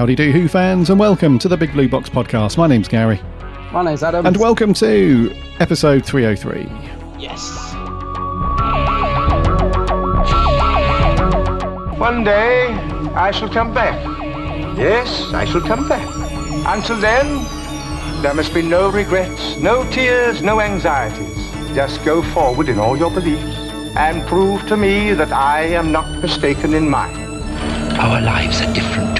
Howdy, howdy do, Who fans, and welcome to the Big Blue Box podcast. My name's Gary, My name's Adam. and welcome to episode 303. yes. One day I shall come back. Yes, I shall come back. Until then, there must be no regrets, no tears, no anxieties. Just go forward in all your beliefs and prove to me that I am not mistaken in mine. Our lives are different to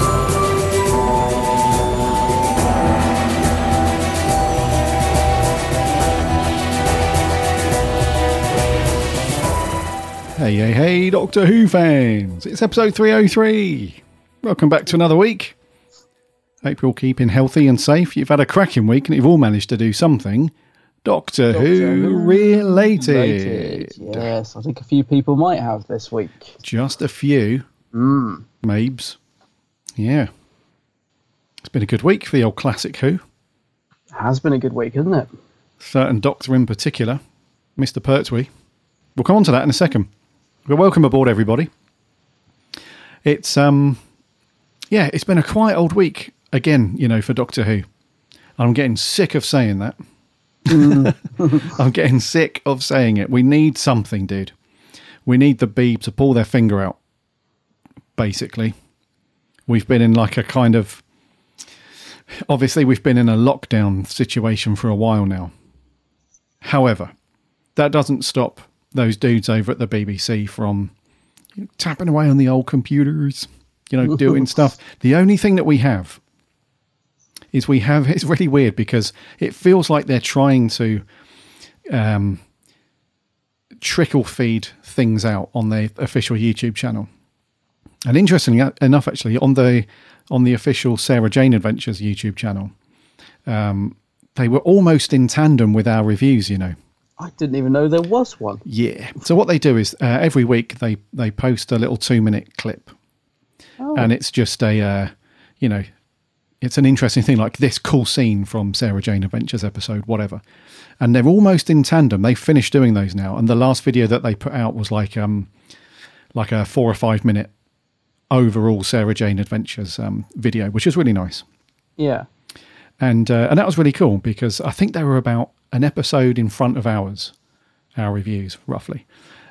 Hey, hey, hey, Doctor Who fans! It's episode 303. Welcome back to another week. Hope you're all keeping healthy and safe. You've had a cracking week and you've all managed to do something Doctor, Who related. Related. Yes, I think a few people might have this week. Just a few. Mm. Mabes. Yeah. It's been a good week for the old classic Who. Has been a good week, hasn't it? Certain Doctor in particular, Mr. Pertwee. We'll come on to that in a second. Well, welcome aboard, everybody. It's um, yeah, it's been a quiet old week again. You know, for Doctor Who. I'm getting sick of saying that. I'm getting sick of saying it. We need something, dude. We need the Beeb to pull their finger out. Basically, we've been in like a kind of. Obviously, we've been in a lockdown situation for a while now. However, that doesn't stop those dudes over at the BBC from you know, tapping away on the old computers, you know, doing stuff. The only thing that we have is we have it's really weird because it feels like they're trying to um, trickle feed things out on their official YouTube channel. And interestingly enough, actually, on the on the official Sarah Jane Adventures YouTube channel, um, they were almost in tandem with our reviews. You know, I didn't even know there was one. yeah. So what they do is uh, every week they they post a little two minute clip, and it's just a uh, you know it's an interesting thing like this cool scene from Sarah Jane Adventures episode whatever, and they're almost in tandem. They've finished doing those now, and the last video that they put out was like um like a four or five minute overall Sarah Jane Adventures um, video, which is really nice Yeah. And uh, and that was really cool because I think they were about an episode in front of ours, our reviews roughly,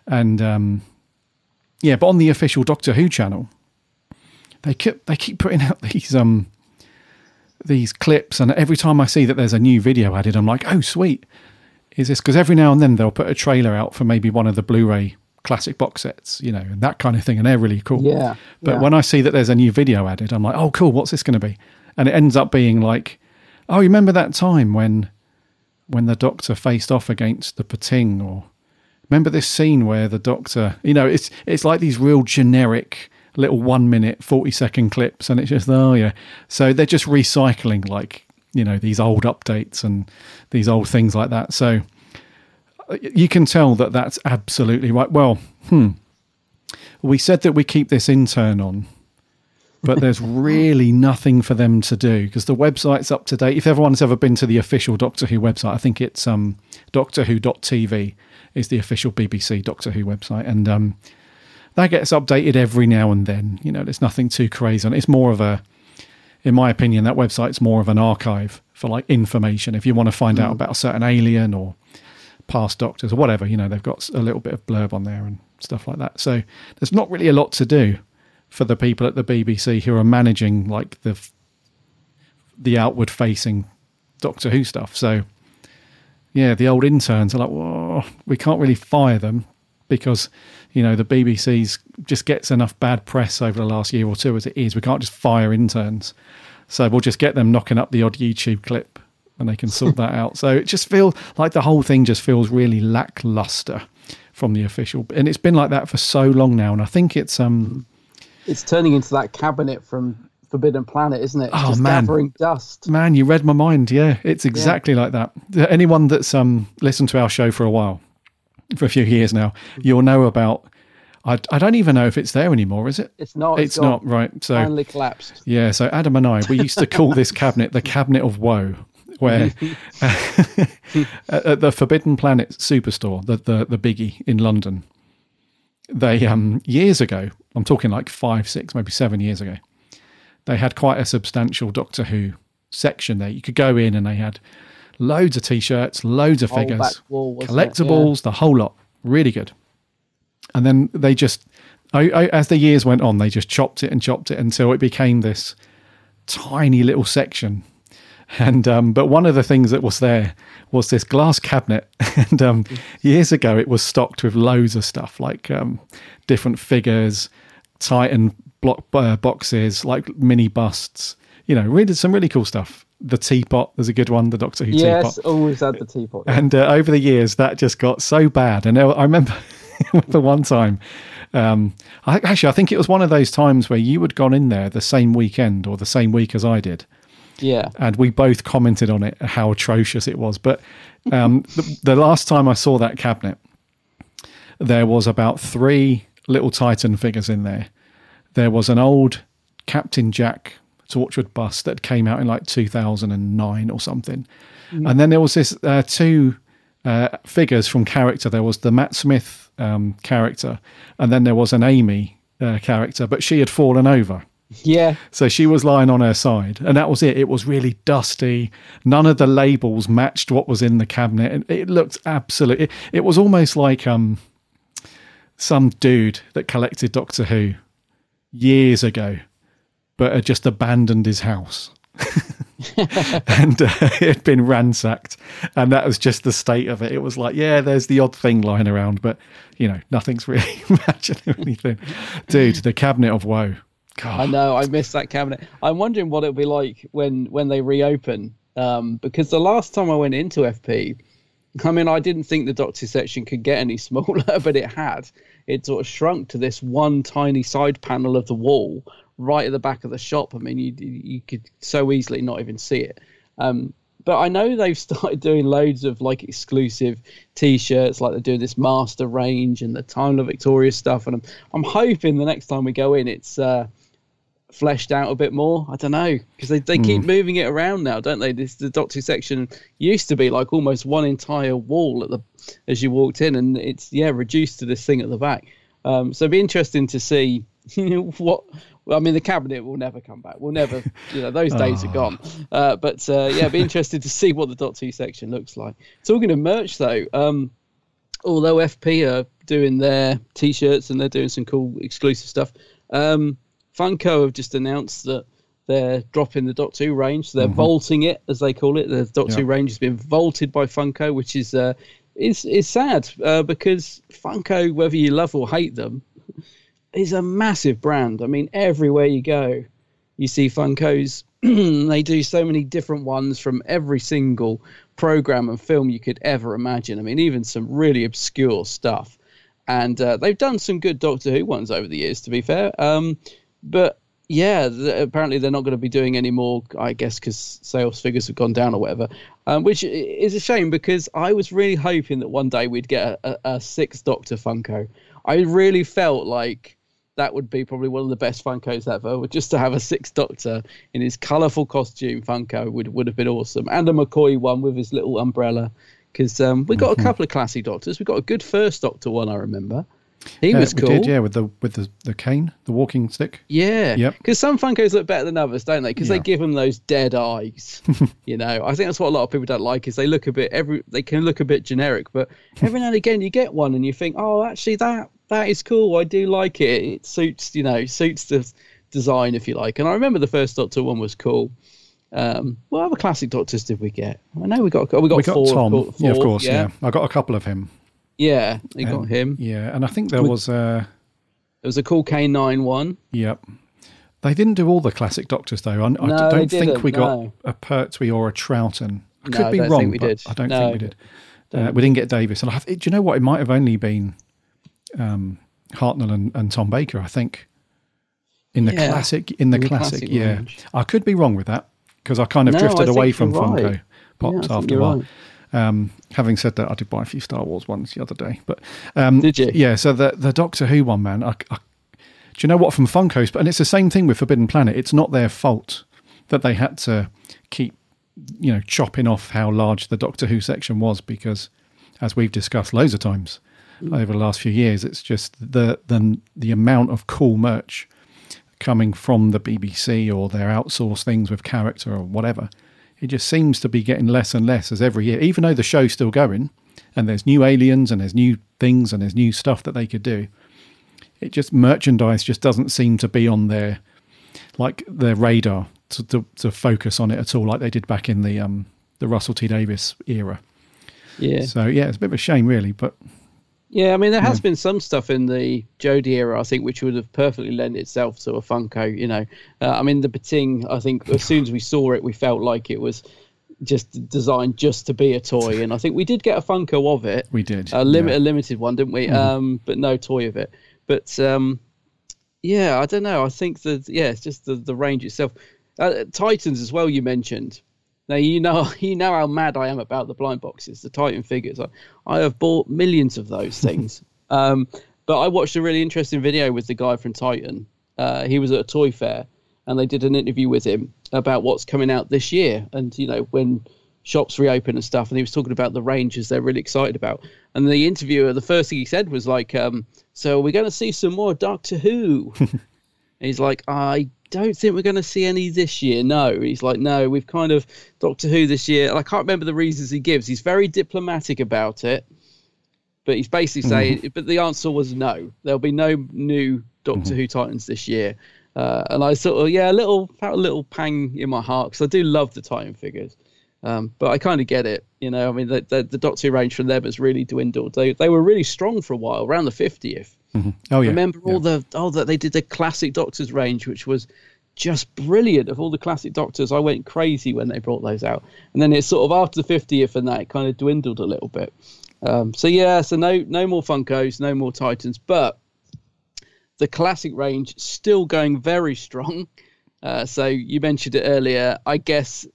and um, yeah, but on the official Doctor Who channel, they keep they keep putting out these um these clips, and every time I see that there's a new video added, I'm like, oh sweet, is this because every now and then they'll put a trailer out for maybe one of the Blu-ray classic box sets, you know, and that kind of thing, and they're really cool. Yeah, But yeah. when I see that there's a new video added, I'm like, oh, cool, what's this going to be? And it ends up being like, oh, you remember that time when when the Doctor faced off against the Pting, or remember this scene where the Doctor, you know, it's it's like these real generic little one minute, forty second clips, and it's just oh yeah. So they're just recycling like you know these old updates and these old things like that. So you can tell that that's absolutely right. Well, hmm. We said that we keep this intern on but there's really nothing for them to do because the website's up to date. If everyone's ever been to the official Doctor Who website, I think it's um, doctorwho.tv is the official BBC Doctor Who website. And um, that gets updated every now and then. You know, there's nothing too crazy on it. It's more of a, in my opinion, that website's more of an archive for like information. If you want to find out about a certain alien or past doctors or whatever, you know, they've got a little bit of blurb on there and stuff like that. So there's not really a lot to do for the people at the BBC who are managing like the the outward facing Doctor Who stuff. So yeah, the old interns are like, Whoa, we can't really fire them because you know the BBC's just gets enough bad press over the last year or two as it is. We can't just fire interns, so we'll just get them knocking up the odd YouTube clip and they can sort that out. So it just feels like the whole thing just feels really lackluster from the official, and it's been like that for so long now. And I think it's um, It's turning into that cabinet from Forbidden Planet, isn't it? Oh, Just man. gathering dust. Man, you read my mind. Yeah, it's exactly like that. Anyone that's um listened to our show for a while, for a few years now, you'll know about. I, I don't even know if it's there anymore. Is it? It's not. It's not right. So finally collapsed. yeah. So Adam and I, we used to call this cabinet the cabinet of woe, where at the Forbidden Planet superstore, the the the biggie in London, they um years ago. I'm talking like five, six, maybe seven years ago. They had quite a substantial Doctor Who section there. You could go in and they had loads of t-shirts, loads of figures, wall, collectibles, the whole lot. Really good. And then they just, I, I, as the years went on, they just chopped it and chopped it until it became this tiny little section. And um, but one of the things that was there was this glass cabinet, and um, years ago it was stocked with loads of stuff like um, different figures, Titan block uh, boxes, like mini busts. You know, really some really cool stuff. The teapot, there's a good one. The Doctor Who Yes, teapot. Yes, always had the teapot. And uh, over the years, that just got so bad. And I remember the one time, um, I, actually, I think it was one of those times where you had gone in there the same weekend or the same week as I did. Yeah. And we both commented on it, how atrocious it was. But um, the, the last time I saw that cabinet, there was about three little Titan figures in there. There was an old Captain Jack Torchwood bust that came out in like 2009 or something. Mm. And then there was this uh, two uh, figures from character. There was the Matt Smith um, character, and then there was an Amy uh, character, but she had fallen over. Yeah. So she was lying on her side, and that was it. It was really dusty. None of the labels matched what was in the cabinet. It, it looked absolutely. It, it was almost like um, some dude that collected Doctor Who years ago, but had just abandoned his house. and uh, it had been ransacked, and that was just the state of it. It was like, yeah, there's the odd thing lying around, but you know, nothing's really matching anything. Dude, the cabinet of woe. I know. I miss that cabinet. I'm wondering what it'll be like when when they reopen. Um, because the last time I went into FP, I mean, I didn't think the Doctor section could get any smaller, but it had. It sort of shrunk to this one tiny side panel of the wall right at the back of the shop. I mean, you you could so easily not even see it. Um, but I know they've started doing loads of like exclusive T-shirts, like they're doing this master range and the Time Lord Victorious stuff. And I'm I'm hoping the next time we go in, it's uh, fleshed out a bit more. I don't know because they, they keep Hmm. moving it around now, don't they? This the Doctor section used to be like almost one entire wall at the as you walked in, and it's yeah reduced to this thing at the back. Um, so it'd be interesting to see what. I mean, the cabinet will never come back. We'll never, you know, those days are gone. Uh, but uh, yeah, it'd be interested to see what the Dot Two section looks like. Talking of merch, though, um, although FP are doing their t-shirts and they're doing some cool exclusive stuff, um, Funko have just announced that they're dropping the Doctor Who range. So they're Mhm. vaulting it, as they call it. The Doctor Who Yeah. range has been vaulted by Funko, which is uh, is is sad uh, because Funko, whether you love or hate them, is a massive brand. I mean, everywhere you go, you see Funkos. they do so many different ones from every single program and film you could ever imagine. I mean, even some really obscure stuff. And uh, they've done some good Doctor Who ones over the years, to be fair. Um, but yeah, th- apparently they're not going to be doing any more, I guess, because sales figures have gone down or whatever, um, which is a shame because I was really hoping that one day we'd get a, a, a sixth Doctor Funko. I really felt like that would be probably one of the best Funkos ever. Just to have a Sixth Doctor in his colourful costume Funko would would have been awesome, and a McCoy one with his little umbrella. Because um, we got Mm-hmm. a couple of classy Doctors. We got a good First Doctor one, I remember. He was cool. did, yeah, with the with the, the cane, the walking stick. Yeah. Yep. Because some Funkos look better than others, don't they? Because Yeah. they give them those dead eyes. you know, I think that's what a lot of people don't like is they look a bit every they can look a bit generic, but every now and again you get one and you think, oh, actually that that is cool. I do like it. It suits you know suits the design if you like. And I remember the first Doctor one was cool. Um, what other classic Doctors did we get? I know we got we got, we got four, Tom, four, yeah, of course, yeah. I got a couple of him. Yeah. You got him. Yeah, and I think there We- was a There was a cool K nine one. Yep. They didn't do all the classic Doctors though. I, I No, they don't think we got no. a Pertwee or a Troughton. I could I be don't wrong, think we but did. I don't No, think we did. Uh, we didn't get Davis, and I, do you know what? It might have only been um, Hartnell and, and Tom Baker. I think in the Yeah, classic, in the, in the classic, classic yeah. I could be wrong with that because I kind of No, drifted away from you're Funko. Pops Yeah, after a while. right. Um, having said that, I did buy a few Star Wars ones the other day, but um, Did you? Yeah. So the the Doctor Who one, man, I, I, do you know what from Funkos? But and it's the same thing with Forbidden Planet. It's not their fault that they had to keep, you know, chopping off how large the Doctor Who section was because, as we've discussed loads of times over the last few years, it's just the the the amount of cool merch coming from the BBC or their outsourced things with character or whatever. It just seems to be getting less and less as every year, even though the show's still going and there's new aliens and there's new things and there's new stuff that they could do. It just merchandise just doesn't seem to be on their like their radar to, to, to focus on it at all, like they did back in the um the Russell T Davies era. Yeah. So yeah, it's a bit of a shame, really, but Yeah, I mean, there has Yeah. been some stuff in the Jodie era, I think, which would have perfectly lent itself to a Funko. You know, uh, I mean, the Pting, I think, as soon as we saw it, we felt like it was just designed just to be a toy, and I think we did get a Funko of it. we did. a limit, a limited one, didn't we? Mhm. Um, but no toy of it. But um, yeah, I don't know. I think that yeah, it's just the the range itself. Uh, Titans as well. You mentioned. Now you know you know how mad I am about the blind boxes, the Titan figures. I, I have bought millions of those things. um, but I watched a really interesting video with the guy from Titan. Uh, he was at a toy fair, and they did an interview with him about what's coming out this year, and you know when shops reopen and stuff. And he was talking about the ranges they're really excited about. And the interviewer, the first thing he said was like, um, "So we're going to see some more Doctor Who." And he's like, I don't think we're going to see any this year. No. He's like, no, we've kind of Doctor Who this year. And I can't remember the reasons he gives. He's very diplomatic about it. But he's basically saying, but the answer was no. There'll be no new Doctor Who Titans this year. Uh, and I sort of, yeah, a little, felt a little pang in my heart because I do love the Titan figures. Um, but I kind of get it, you know. I mean, the, the, the Doctor Who range from them has really dwindled. They they were really strong for a while, around the fiftieth. Oh yeah, Remember all the oh that they did the classic Doctors range, which was just brilliant. Of all the classic Doctors, I went crazy when they brought those out. And then it's sort of after the fiftieth and that it kind of dwindled a little bit. Um, so yeah, so no no more Funkos, no more Titans, but the classic range still going very strong. Uh, so you mentioned it earlier. I guess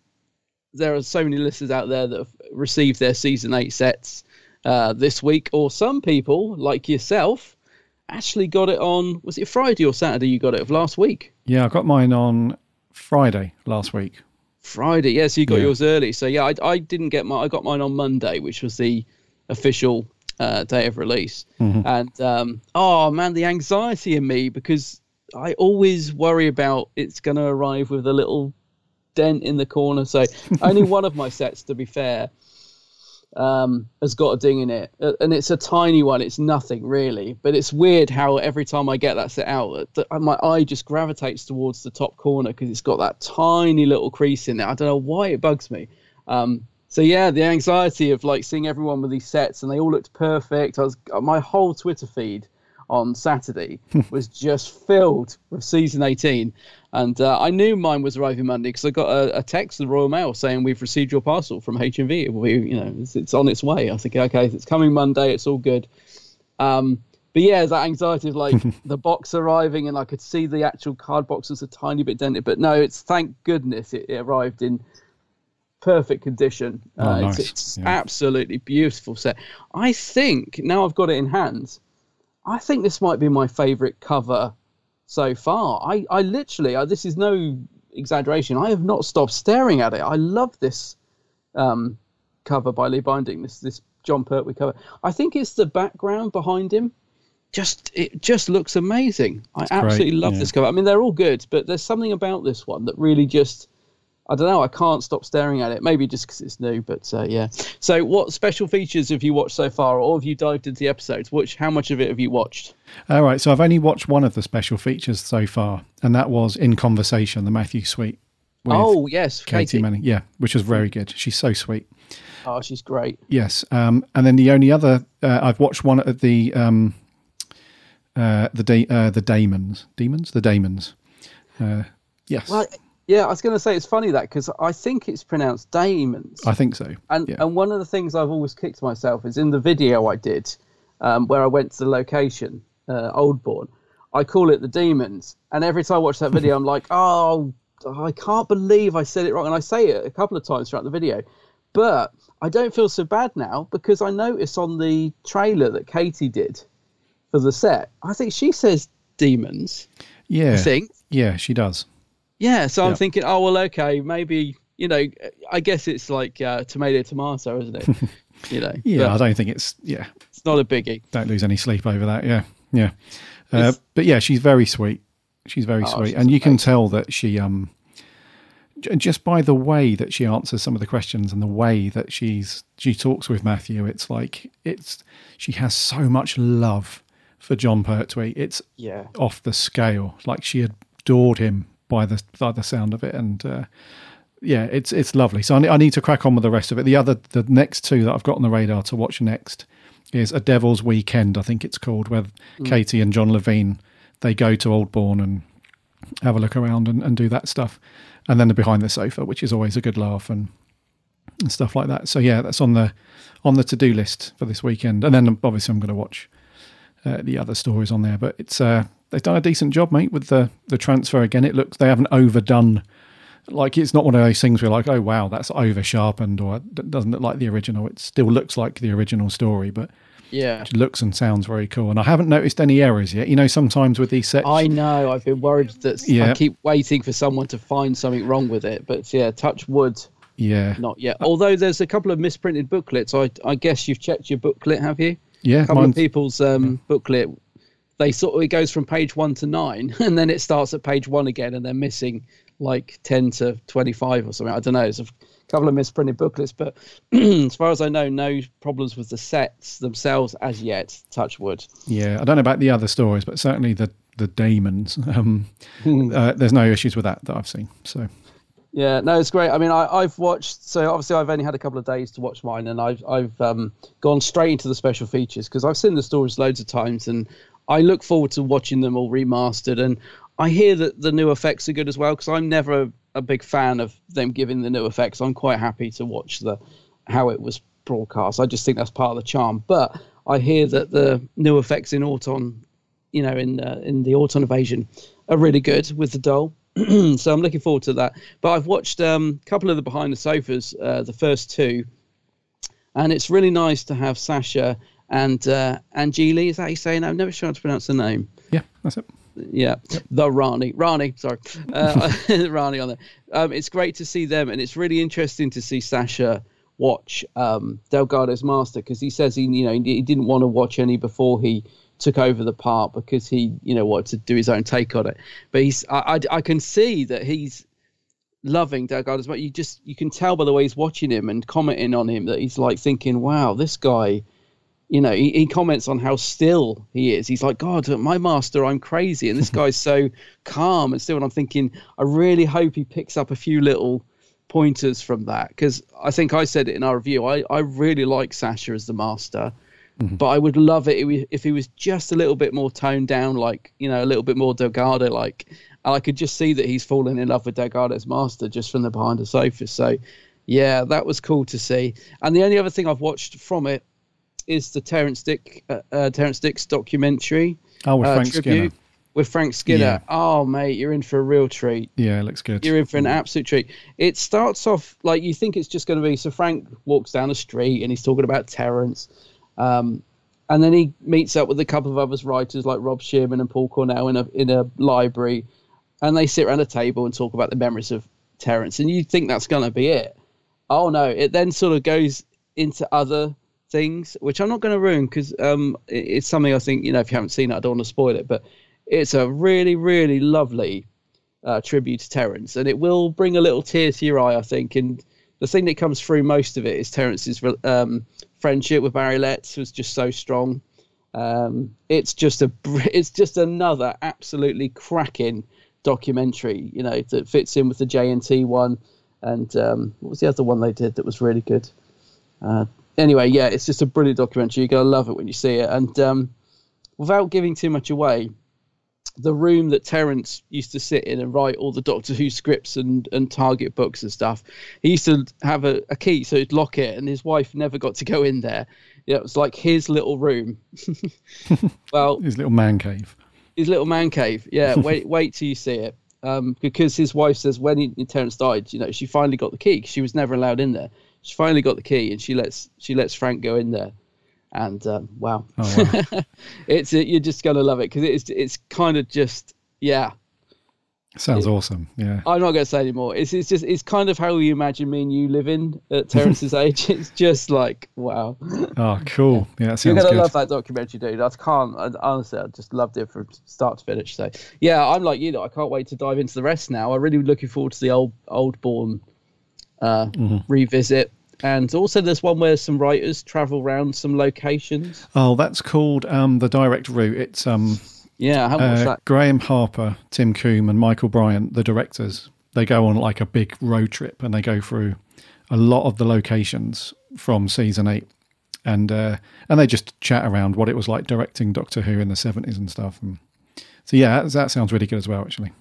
there are so many listeners out there that have received their season eight sets uh, this week, or some people like yourself actually got it on. Was it Friday or Saturday? You got it of last week. yeah. I got mine on Friday last week. Friday, yeah. So you got Yeah. yours early. So yeah, I, I didn't get my. I got mine on Monday, which was the official uh, day of release. Mhm. And um, oh man, the anxiety in me because I always worry about it's going to arrive with a little dent in the corner. So only one of my sets, to be fair, um, has got a ding in it, Uh, and it's a tiny one. It's nothing really, but it's weird how every time I get that set out, that my eye just gravitates towards the top corner because it's got that tiny little crease in it. I don't know why it bugs me. Um, so yeah, the anxiety of like seeing everyone with these sets and they all looked perfect. I was my whole Twitter feed on Saturday was just filled with season 18. And uh, I knew mine was arriving Monday because I got a, a text from the Royal Mail saying we've received your parcel from HMV. It will be, you know, it's, it's on its way. I was thinking, okay, it's coming Monday. It's all good. Um, but yeah, that anxiety of like the box arriving and I could see the actual card box was a tiny bit dented. But no, it's thank goodness it, it arrived in perfect condition. Oh, Uh, nice. It's, it's Yeah. absolutely beautiful set. I think now I've got it in hand. I think this might be my favourite cover so far. I, I literally, I, this is no exaggeration. I have not stopped staring at it. I love this um, cover by Lee Binding. This this Jon Pertwee cover. I think it's the background behind him. Just it just looks amazing. I absolutely love yeah. this cover. I mean, they're all good, but there's something about this one that really just. I don't know. I can't stop staring at it. Maybe just because it's new, but uh, yeah. So, what special features have you watched so far, or have you dived into the episodes? Which, how much of it have you watched? All right, so I've only watched one of the special features so far, and that was in conversation, the Matthew Sweet. Oh yes, Katy, Katy. Manning. Yeah, which was very good. She's so sweet. Oh, she's great. Yes, um, and then the only other uh, I've watched one at the um, uh, the da- uh, the Damons, demons, the Damons. Uh, yes, Well, yeah, I was going to say it's funny that because I think it's pronounced Damons. I think so. And yeah. and one of the things I've always kicked myself is in the video I did, um, where I went to the location, uh, Aldbourne. I call it the Demons, and every time I watch that video, I'm like, oh, I can't believe I said it wrong, and I say it a couple of times throughout the video, but I don't feel so bad now because I noticed on the trailer that Katy did for the set, I think she says demons. yeah, I think. yeah, she does. Yeah, so I'm Yeah. thinking, oh well, okay, maybe you know, I guess it's like uh, tomato tomato, isn't it? you know, Yeah, I don't think it's yeah. it's not a biggie. Don't lose any sleep over that. Yeah, yeah. Uh, but yeah, she's very sweet. She's very Oh, sweet, she's and you can tell that she um just by the way that she answers some of the questions and the way that she's she talks with Matthew, it's like it's she has so much love for Jon Pertwee. It's Yeah. off the scale. Like she adored him by the by the sound of it, and uh, yeah, it's it's lovely. So I, ne- I need to crack on with the rest of it. The other the next two that I've got on the radar to watch next is A Devil's Weekend, I think it's called, where Mm. Katy and John Levene they go to Aldbourne and have a look around and, and do that stuff, and then the Behind the Sofa, which is always a good laugh and and stuff like that. So yeah, that's on the on the to do list for this weekend, and then obviously I'm going to watch uh, the other stories on there. But it's uh, they've done a decent job, mate, with the the transfer. Again, it looks they haven't overdone. Like it's not one of those things where like, oh wow, that's over sharpened or it doesn't look like the original. It still looks like the original story, but Yeah, it looks and sounds very cool. And I haven't noticed any errors yet. You know, sometimes with these sets, I know. I've been worried that Yeah. I keep waiting for someone to find something wrong with it, but yeah, touch wood, yeah, not yet. Although there's a couple of misprinted booklets. I I guess you've checked your booklet, have you? Yeah, A couple mine's- of people's um, booklet. They sort of it goes from page one to nine, and then it starts at page one again, and they're missing like ten to twenty-five or something. I don't know. It's a couple of misprinted booklets, but as far as I know, no problems with the sets themselves as yet. Touch wood. Yeah, I don't know about the other stories, but certainly the the Damons. Um, uh, there's no issues with that that I've seen. So Yeah, no, it's great. I mean, I, I've watched. So obviously, I've only had a couple of days to watch mine, and I've I've um, gone straight into the special features because I've seen the stories loads of times, and I look forward to watching them all remastered. And I hear that the new effects are good as well because I'm never a, a big fan of them giving the new effects. I'm quite happy to watch the how it was broadcast. I just think that's part of the charm. But I hear that the new effects in Auton, you know, in uh, in the Auton Invasion, are really good with the doll. so I'm looking forward to that. But I've watched um, a couple of the behind the sofas, uh, the first two, and it's really nice to have Sacha and uh, Anjli. Is that how you saying? I'm never sure how to pronounce the name. yeah, that's it. Yeah, the Rani, Rani, sorry, uh, Rani on there. Um, it's great to see them, and it's really interesting to see Sacha watch um, Delgado's Master because he says he, you know, he didn't want to watch any before he took over the part because he, you know, wanted to do his own take on it. But he's, I, I, I can see that he's loving Delgado's Master. You just, you can tell by the way he's watching him and commenting on him that he's like thinking, wow, this guy you know, he, he comments on how still he is. He's like, God, my master, I'm crazy. And this guy's so calm and still. And I'm thinking, I really hope he picks up a few little pointers from that. Because I think I said it in our review. I, I really like Sacha as the master. But I would love it if he- was just a little bit more toned down, like, you know, a little bit more Delgado like. And I could just see that he's fallen in love with Delgado's master just from the behind the sofa. So, yeah, that was cool to see. And the only other thing I've watched from it is the Terrance Dick uh, uh, Terrance Dick's documentary. Oh, with uh, Frank Skinner. With Frank Skinner. Yeah. Oh, mate, you're in for a real treat. Yeah, it looks good. You're in for an absolute treat. It starts off like you think it's just going to be. So Frank walks down the street and he's talking about Terrance, um, and then he meets up with a couple of other writers like Rob Shearman and Paul Cornell in a in a library, and they sit around a table and talk about the memories of Terrance. And you think that's going to be it? Oh no! It then sort of goes into other things, which I'm not going to ruin because um, it- it's something I think you know if you haven't seen it, I don't want to spoil it. But it's a really, really lovely uh, tribute to Terrance, and it will bring a little tear to your eye, I think. And the thing that comes through most of it is Terrance's um, friendship with Barry Letts was just so strong. Um, it's just a, it's just another absolutely cracking documentary, you know, that fits in with the JNT one. And um, what was the other one they did that was really good? Uh, anyway, yeah, it's just a brilliant documentary. You're gonna love it when you see it. And um, without giving too much away, the room that Terrance used to sit in and write all the Doctor Who scripts and, and Target books and stuff, he used to have a, a key so he'd lock it, and his wife never got to go in there. Yeah, it was like his little room. well, His little man cave. his little man cave. Yeah, wait, wait till you see it. Um, because his wife says when he, Terrance died, you know, she finally got the key. She was never allowed in there. She finally got the key, and she lets she lets Frank go in there. And um, wow, Oh, it's you're just gonna love it because it's it's kind of just yeah. Sounds awesome. Yeah. I'm not gonna say anymore. It's it's just it's kind of how you imagine me and you living at Terrance's age. It's just like wow. Oh, cool. Yeah, that You're gonna good. love that documentary, dude. I can't. I, honestly, I just loved it from start to finish. So, yeah, I'm like you. Know, I can't wait to dive into the rest now. I'm really looking forward to the old old born uh, Mhm. revisit, and also there's one where some writers travel around some locations. Oh, that's called um, the direct route. It's um, Yeah, I uh, that. Graeme Harper, Tim Combe, and Michael Briant, the directors. They go on like a big road trip and they go through a lot of the locations from season eight, and uh, and they just chat around what it was like directing Doctor Who in the seventies and stuff. And so yeah, that, that sounds really good as well, actually.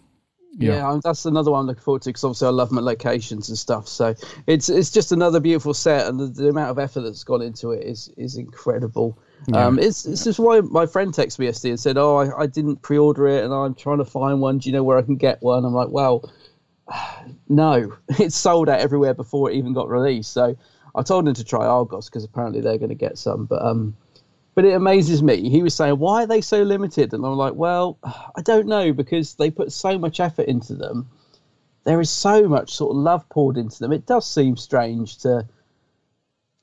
Yeah, I'm- that's another one I'm looking forward to because obviously I love my locations and stuff. So it's it's just another beautiful set, and the, the amount of effort that's gone into it is is incredible. Yeah. Um, it's it's just why my friend texted me yesterday and said, "Oh, I, I didn't pre-order it, and I'm trying to find one. Do you know where I can get one?" I'm like, "Well, no, it's sold out everywhere before it even got released." So I told him to try Argos because apparently they're going to get some, but um. But it amazes me. He was saying, "Why are they so limited?" And I'm like, "Well, I don't know because they put so much effort into them. There is so much sort of love poured into them. It does seem strange to,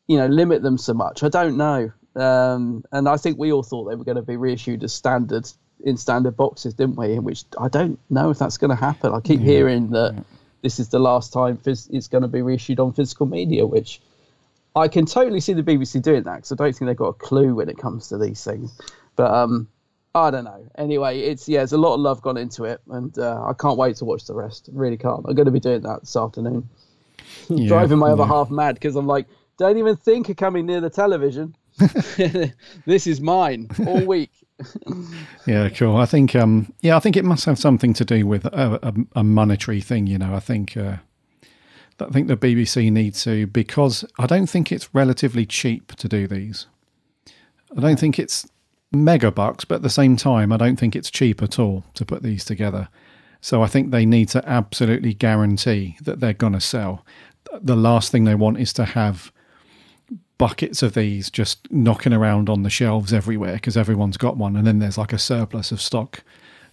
you know, limit them so much. I don't know. Um, and I think we all thought they were going to be reissued as standard in standard boxes, didn't we? In Which I don't know if that's going to happen. I keep hearing that this is the last time phys- it's going to be reissued on physical media, which I can totally see the BBC doing that because I don't think they've got a clue when it comes to these things. But um, I don't know. Anyway, it's yeah, there's a lot of love gone into it, and uh, I can't wait to watch the rest. Really can't. I'm going to be doing that this afternoon, Yeah, driving my other half mad because I'm like, don't even think of coming near the television. this is mine all week. Yeah, cool. I think, um, yeah, I think it must have something to do with a, a, a monetary thing. You know, I think, uh, I think the BBC need to because I don't think it's relatively cheap to do these. I don't think it's mega bucks, but at the same time, I don't think it's cheap at all to put these together. So I think they need to absolutely guarantee that they're going to sell. The last thing they want is to have buckets of these just knocking around on the shelves everywhere because everyone's got one and then there's like a surplus of stock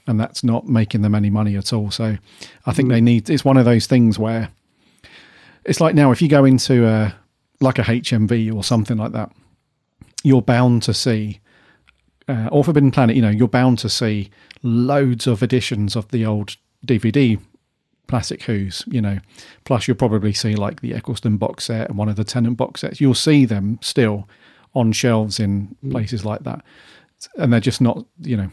and that's not making them any money at all so i think hmm. they need it's one of those things where it's like now if you go into a like a hmv or something like that you're bound to see uh, or forbidden planet you know you're bound to see loads of editions of the old dvd plastic who's you know. Plus you'll probably see like the eccleston box set and one of the Tennant box sets. You'll see them still on shelves in places like that. And they're just not you know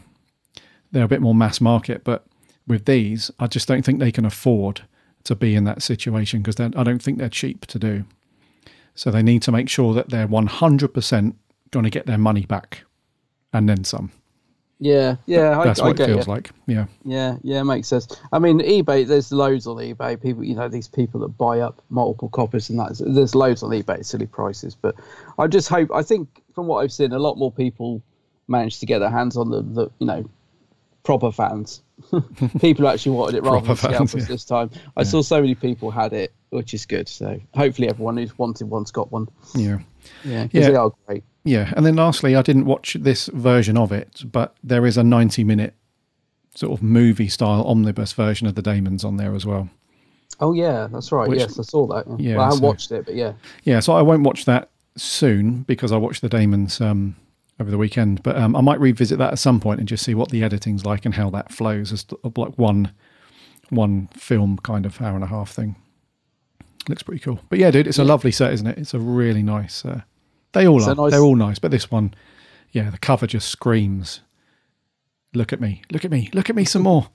they're a bit more mass market but with these i just don't think they can afford to be in that situation because i don't think they're cheap to do so they need to make sure that they're 100% going to get their money back and then some Yeah, yeah, I, that's I what it feels you. like yeah Yeah, yeah, makes sense. I mean, eBay. There's loads on eBay. People, you know, these people that buy up multiple copies and that. There's loads on eBay, silly prices. But I just hope. I think from what I've seen, a lot more people manage to get their hands on the, the you know, proper fans. people actually wanted it rather Proper than fans, yeah. this time. I saw so many people had it, which is good. So hopefully everyone who's wanted one's got one. yeah Yeah. Yeah. they are great. Yeah, and then lastly, I didn't watch this version of it, but there is a 90 minute sort of movie style omnibus version of the Daemons on there as well. Oh yeah, that's right. Which- yes, I saw that. Yeah, Yeah, well, I haven't so- watched it, but yeah. Yeah, so I won't watch that soon because I watched the Daemons um, over the weekend, but um, I might revisit that at some point and just see what the editing's like and how that flows as like one one film kind of hour and a half thing. Looks pretty cool. But yeah, dude, it's a lovely set, isn't it? It's a really nice. Uh, they all it's are. nice- They're all nice, but this one, yeah, the cover just screams. Look at me! Look at me! Look at me some more!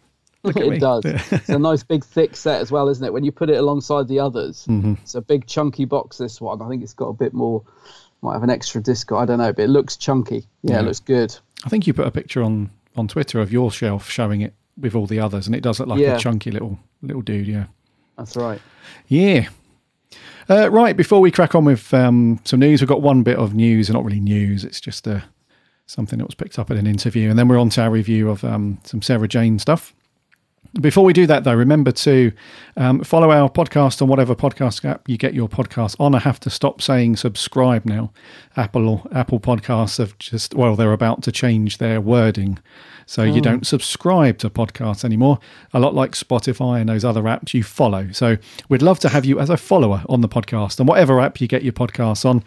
Look at me! it does. Yeah. it's a nice big thick set as well, isn't it? When you put it alongside the others, Mhm. it's a big chunky box. This one, I think it's got a bit more. Might have an extra disc. I don't know, but it looks chunky. Yeah, Yeah. it looks good. I think you put a picture on on Twitter of your shelf showing it with all the others, and it does look like Yeah. a chunky little little dude. Yeah, That's right. yeah. Uh, right before we crack on with um, some news, we've got one bit of news, and not really news. It's just uh, something that was picked up at an interview, and then we're on to our review of um, some Sarah Jane stuff. Before we do that, though, remember to um, follow our podcast on whatever podcast app you get your podcast on. I have to stop saying subscribe now. Apple Apple Podcasts have just well, they're about to change their wording, so you Oh. don't subscribe to podcasts anymore. A lot like Spotify and those other apps you follow. So we'd love to have you as a follower on the podcast, and whatever app you get your podcasts on.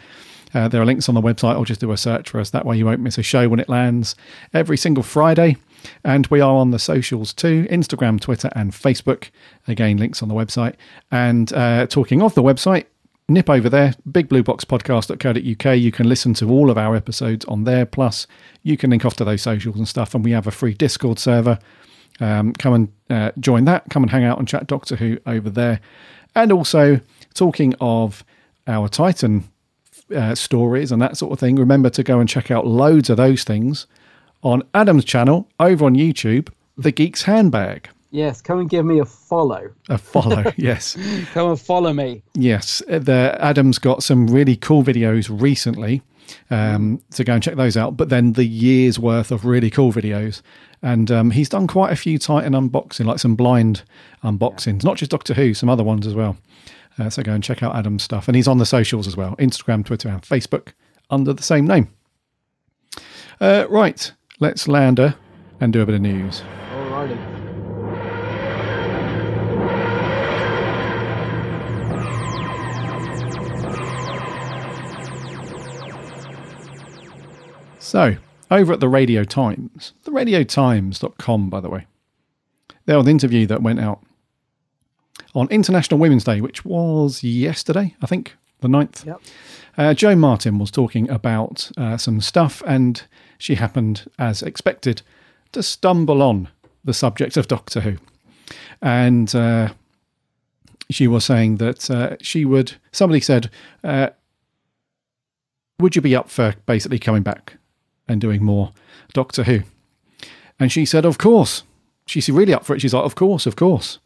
Uh, there are links on the website, or just do a search for us. That way, you won't miss a show when it lands every single Friday. And we are on the socials too Instagram, Twitter, and Facebook. Again, links on the website. And uh, talking of the website, nip over there, bigblueboxpodcast.co.uk. You can listen to all of our episodes on there. Plus, you can link off to those socials and stuff. And we have a free Discord server. Um, come and uh, join that. Come and hang out and chat Doctor Who over there. And also, talking of our Titan uh, stories and that sort of thing, remember to go and check out loads of those things on Adam's channel over on YouTube, The Geek's Handbag. Yes, come and give me a follow. A follow, yes. Come and follow me. Yes, the Adam's got some really cool videos recently, um, so go and check those out. But then the year's worth of really cool videos, and um, he's done quite a few Titan unboxing, like some blind unboxings, not just Doctor Who, some other ones as well. Uh, so go and check out Adam's stuff, and he's on the socials as well: Instagram, Twitter, and Facebook under the same name. Uh, right, let's land her and do a bit of news. Alrighty. So, over at the Radio Times, the radiotimes.com, by the way, there was an interview that went out on International Women's Day, which was yesterday, I think, the 9th. Yep. Uh, Jo Martin was talking about uh, some stuff, and she happened, as expected, to stumble on the subject of Doctor Who. And uh, she was saying that uh, she would, somebody said, uh, would you be up for basically coming back and doing more Doctor Who? And she said, of course. She's really up for it. She's like, of course, of course.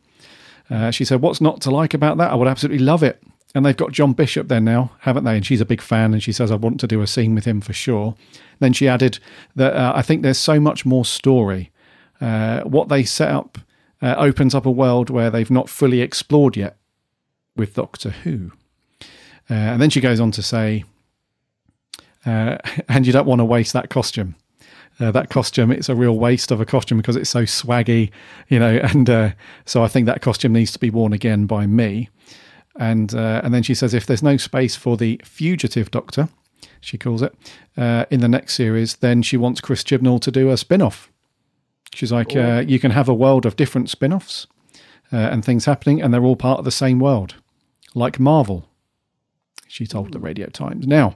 Uh, she said, what's not to like about that? I would absolutely love it. And they've got John Bishop there now, haven't they? And she's a big fan, and she says, I want to do a scene with him for sure. Then she added that uh, I think there's so much more story. Uh, what they set up uh, opens up a world where they've not fully explored yet with Doctor Who. Uh, and then she goes on to say, uh, and you don't want to waste that costume. Uh, that costume, it's a real waste of a costume because it's so swaggy, you know. And uh, so I think that costume needs to be worn again by me. And uh, and then she says, if there's no space for the fugitive Doctor, she calls it, uh, in the next series, then she wants Chris Chibnall to do a spin off. She's like, uh, you can have a world of different spin offs uh, and things happening, and they're all part of the same world, like Marvel. She told the Radio Times. Now,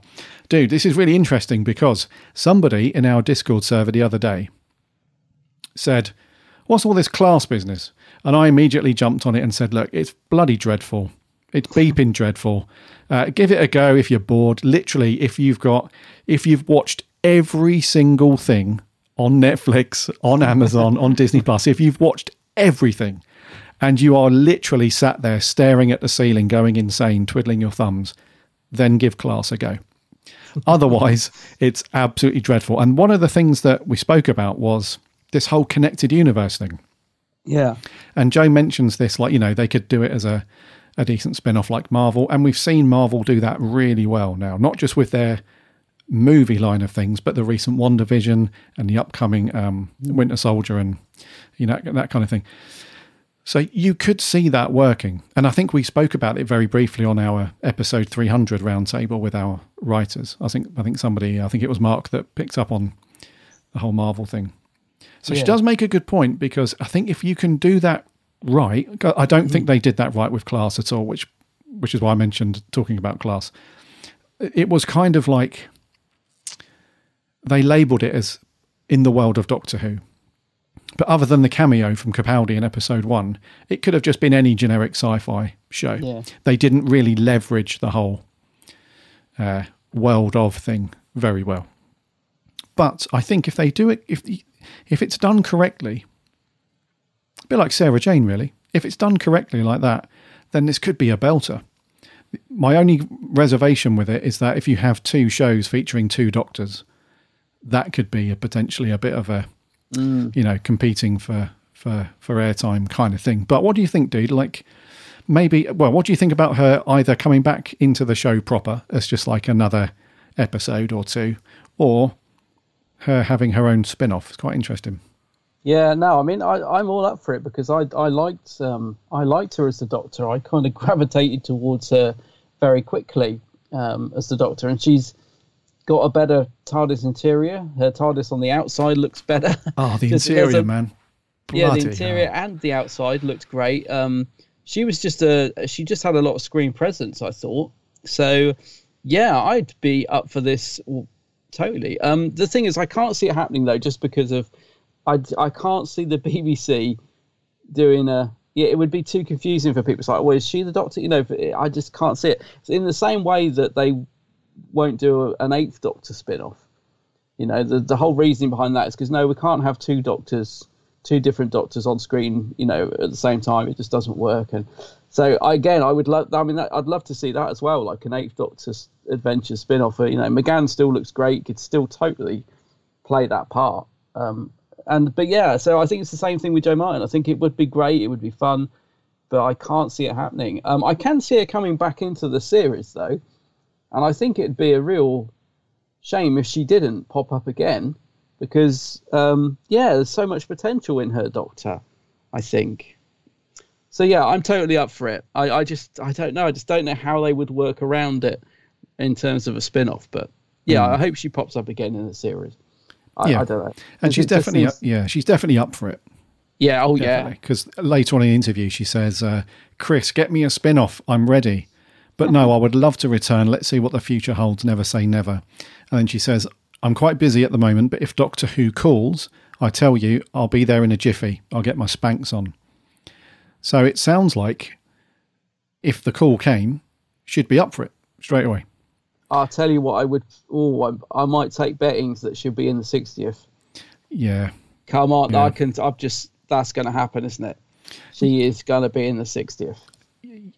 dude, this is really interesting because somebody in our Discord server the other day said, What's all this class business? And I immediately jumped on it and said, Look, it's bloody dreadful. It's beeping dreadful. Uh, give it a go if you're bored. Literally, if you've got, if you've watched every single thing on Netflix, on Amazon, on Disney Plus, if you've watched everything and you are literally sat there staring at the ceiling, going insane, twiddling your thumbs, then give class a go. Otherwise, it's absolutely dreadful. And one of the things that we spoke about was this whole connected universe thing. Yeah. And Jo mentions this, like, you know, they could do it as a, a decent spin off like Marvel. And we've seen Marvel do that really well now, not just with their movie line of things, but the recent WandaVision and the upcoming um, Winter Soldier and you know that kind of thing. So you could see that working, and I think we spoke about it very briefly on our episode 300 roundtable with our writers. I think I think somebody, I think it was Mark that picked up on the whole Marvel thing. So she does make a good point because I think if you can do that right, I don't think they did that right with Class at all, which which is why I mentioned talking about Class. It was kind of like they labelled it as in the world of Doctor Who. But other than the cameo from Capaldi in episode one, it could have just been any generic sci-fi show. Yeah. They didn't really leverage the whole uh, world of thing very well. But I think if they do it, if if it's done correctly, a bit like Sarah Jane, really. If it's done correctly like that, then this could be a belter. My only reservation with it is that if you have two shows featuring two doctors, that could be a potentially a bit of a Mm. you know competing for for for airtime kind of thing. But what do you think, dude? Like maybe well, what do you think about her either coming back into the show proper as just like another episode or two, or her having her own spin-off? It's quite interesting. Yeah, no, I mean, I, I'm all up for it because I, I liked, um, I liked her as the Doctor. I kind of gravitated towards her very quickly um, as the Doctor, and she's got a better TARDIS interior. Her TARDIS on the outside looks better. Oh, the interior, a- man. yeah, the interior and the outside looked great. Um, she was just a, she just had a lot of screen presence. I thought so. Yeah, I'd be up for this totally. Um, the thing is, I can't see it happening though, just because of I, I can't see the BBC doing a. Yeah, it would be too confusing for people. It's like, well, is she the Doctor? You know, I just can't see it. It's in the same way that they won't do an Eighth Doctor spin-off. You know, the the whole reasoning behind that is because no, we can't have two doctors, two different doctors on screen. You know, at the same time, it just doesn't work. And so again, I would love. I mean, that, I'd love to see that as well, like an Eighth Doctor adventure spin-off. You know, McGann still looks great. Could still totally play that part. Um, and but yeah, so I think it's the same thing with Jo Martin. I think it would be great. It would be fun, but I can't see it happening. Um, I can see it coming back into the series though, and I think it'd be a real shame if she didn't pop up again, because um, yeah, there's so much potential in her Doctor. I think. So yeah, I'm totally up for it. I, I just I don't know. I just don't know how they would work around it in terms of a spin-off. But yeah, Mm. I hope she pops up again in the series. I, yeah, I don't know. And It she's definitely seems- up, yeah, she's definitely up for it. Yeah, oh yeah. Because later on in the interview, she says, uh, "Chris, get me a spin-off. I'm ready." But no, I would love to return. Let's see what the future holds. Never say never. And then she says, "I'm quite busy at the moment, but if Doctor Who calls, I tell you, I'll be there in a jiffy. I'll get my Spanx on." So it sounds like if the call came, she'd be up for it straight away. I'll tell you what I would. Oh, I, I might take bettings that she'll be in the 60th. Yeah, Come on, Yeah. I can. I've just. That's going to happen, isn't it? She is going to be in the 60th.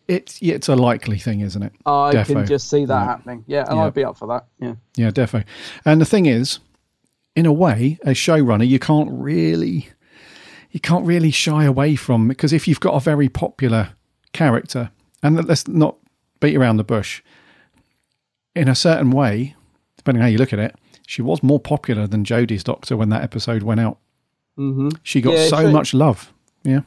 it's it's a likely thing, isn't it? I Defo. can just see that Yeah. happening. Yeah, and Yeah. I'd be up for that. Yeah. Yeah, defo. And the thing is, in a way, as showrunner, you can't really, you can't really shy away from because if you've got a very popular character, and let's not beat around the bush, in a certain way, depending how you look at it, she was more popular than Jodie's Doctor when that episode went out. hmm She got Yeah, so true. much love. Yeah,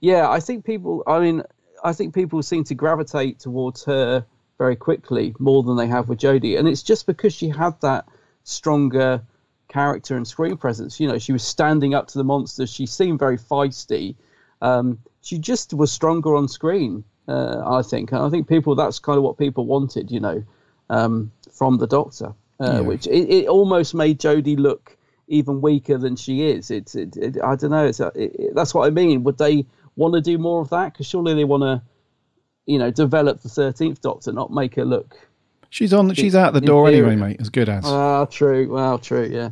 Yeah, I think people. I mean, I think people seem to gravitate towards her very quickly more than they have with Jodie, and it's just because she had that stronger character and screen presence. You know, she was standing up to the monsters. She seemed very feisty. Um, she just was stronger on screen. Uh, I think. And I think people. That's kind of what people wanted. You know, um, from the Doctor, uh, Yeah. which it, it almost made Jodie look even weaker than she is. It's. It, it, I don't know. It's. A, that's what I mean. Would they want to do more of that? Because surely they want to, you know, develop the Thirteenth Doctor, not make her look. she's on. She's out the door inferior. anyway, mate. As good as. Ah, true. Well, true. Yeah.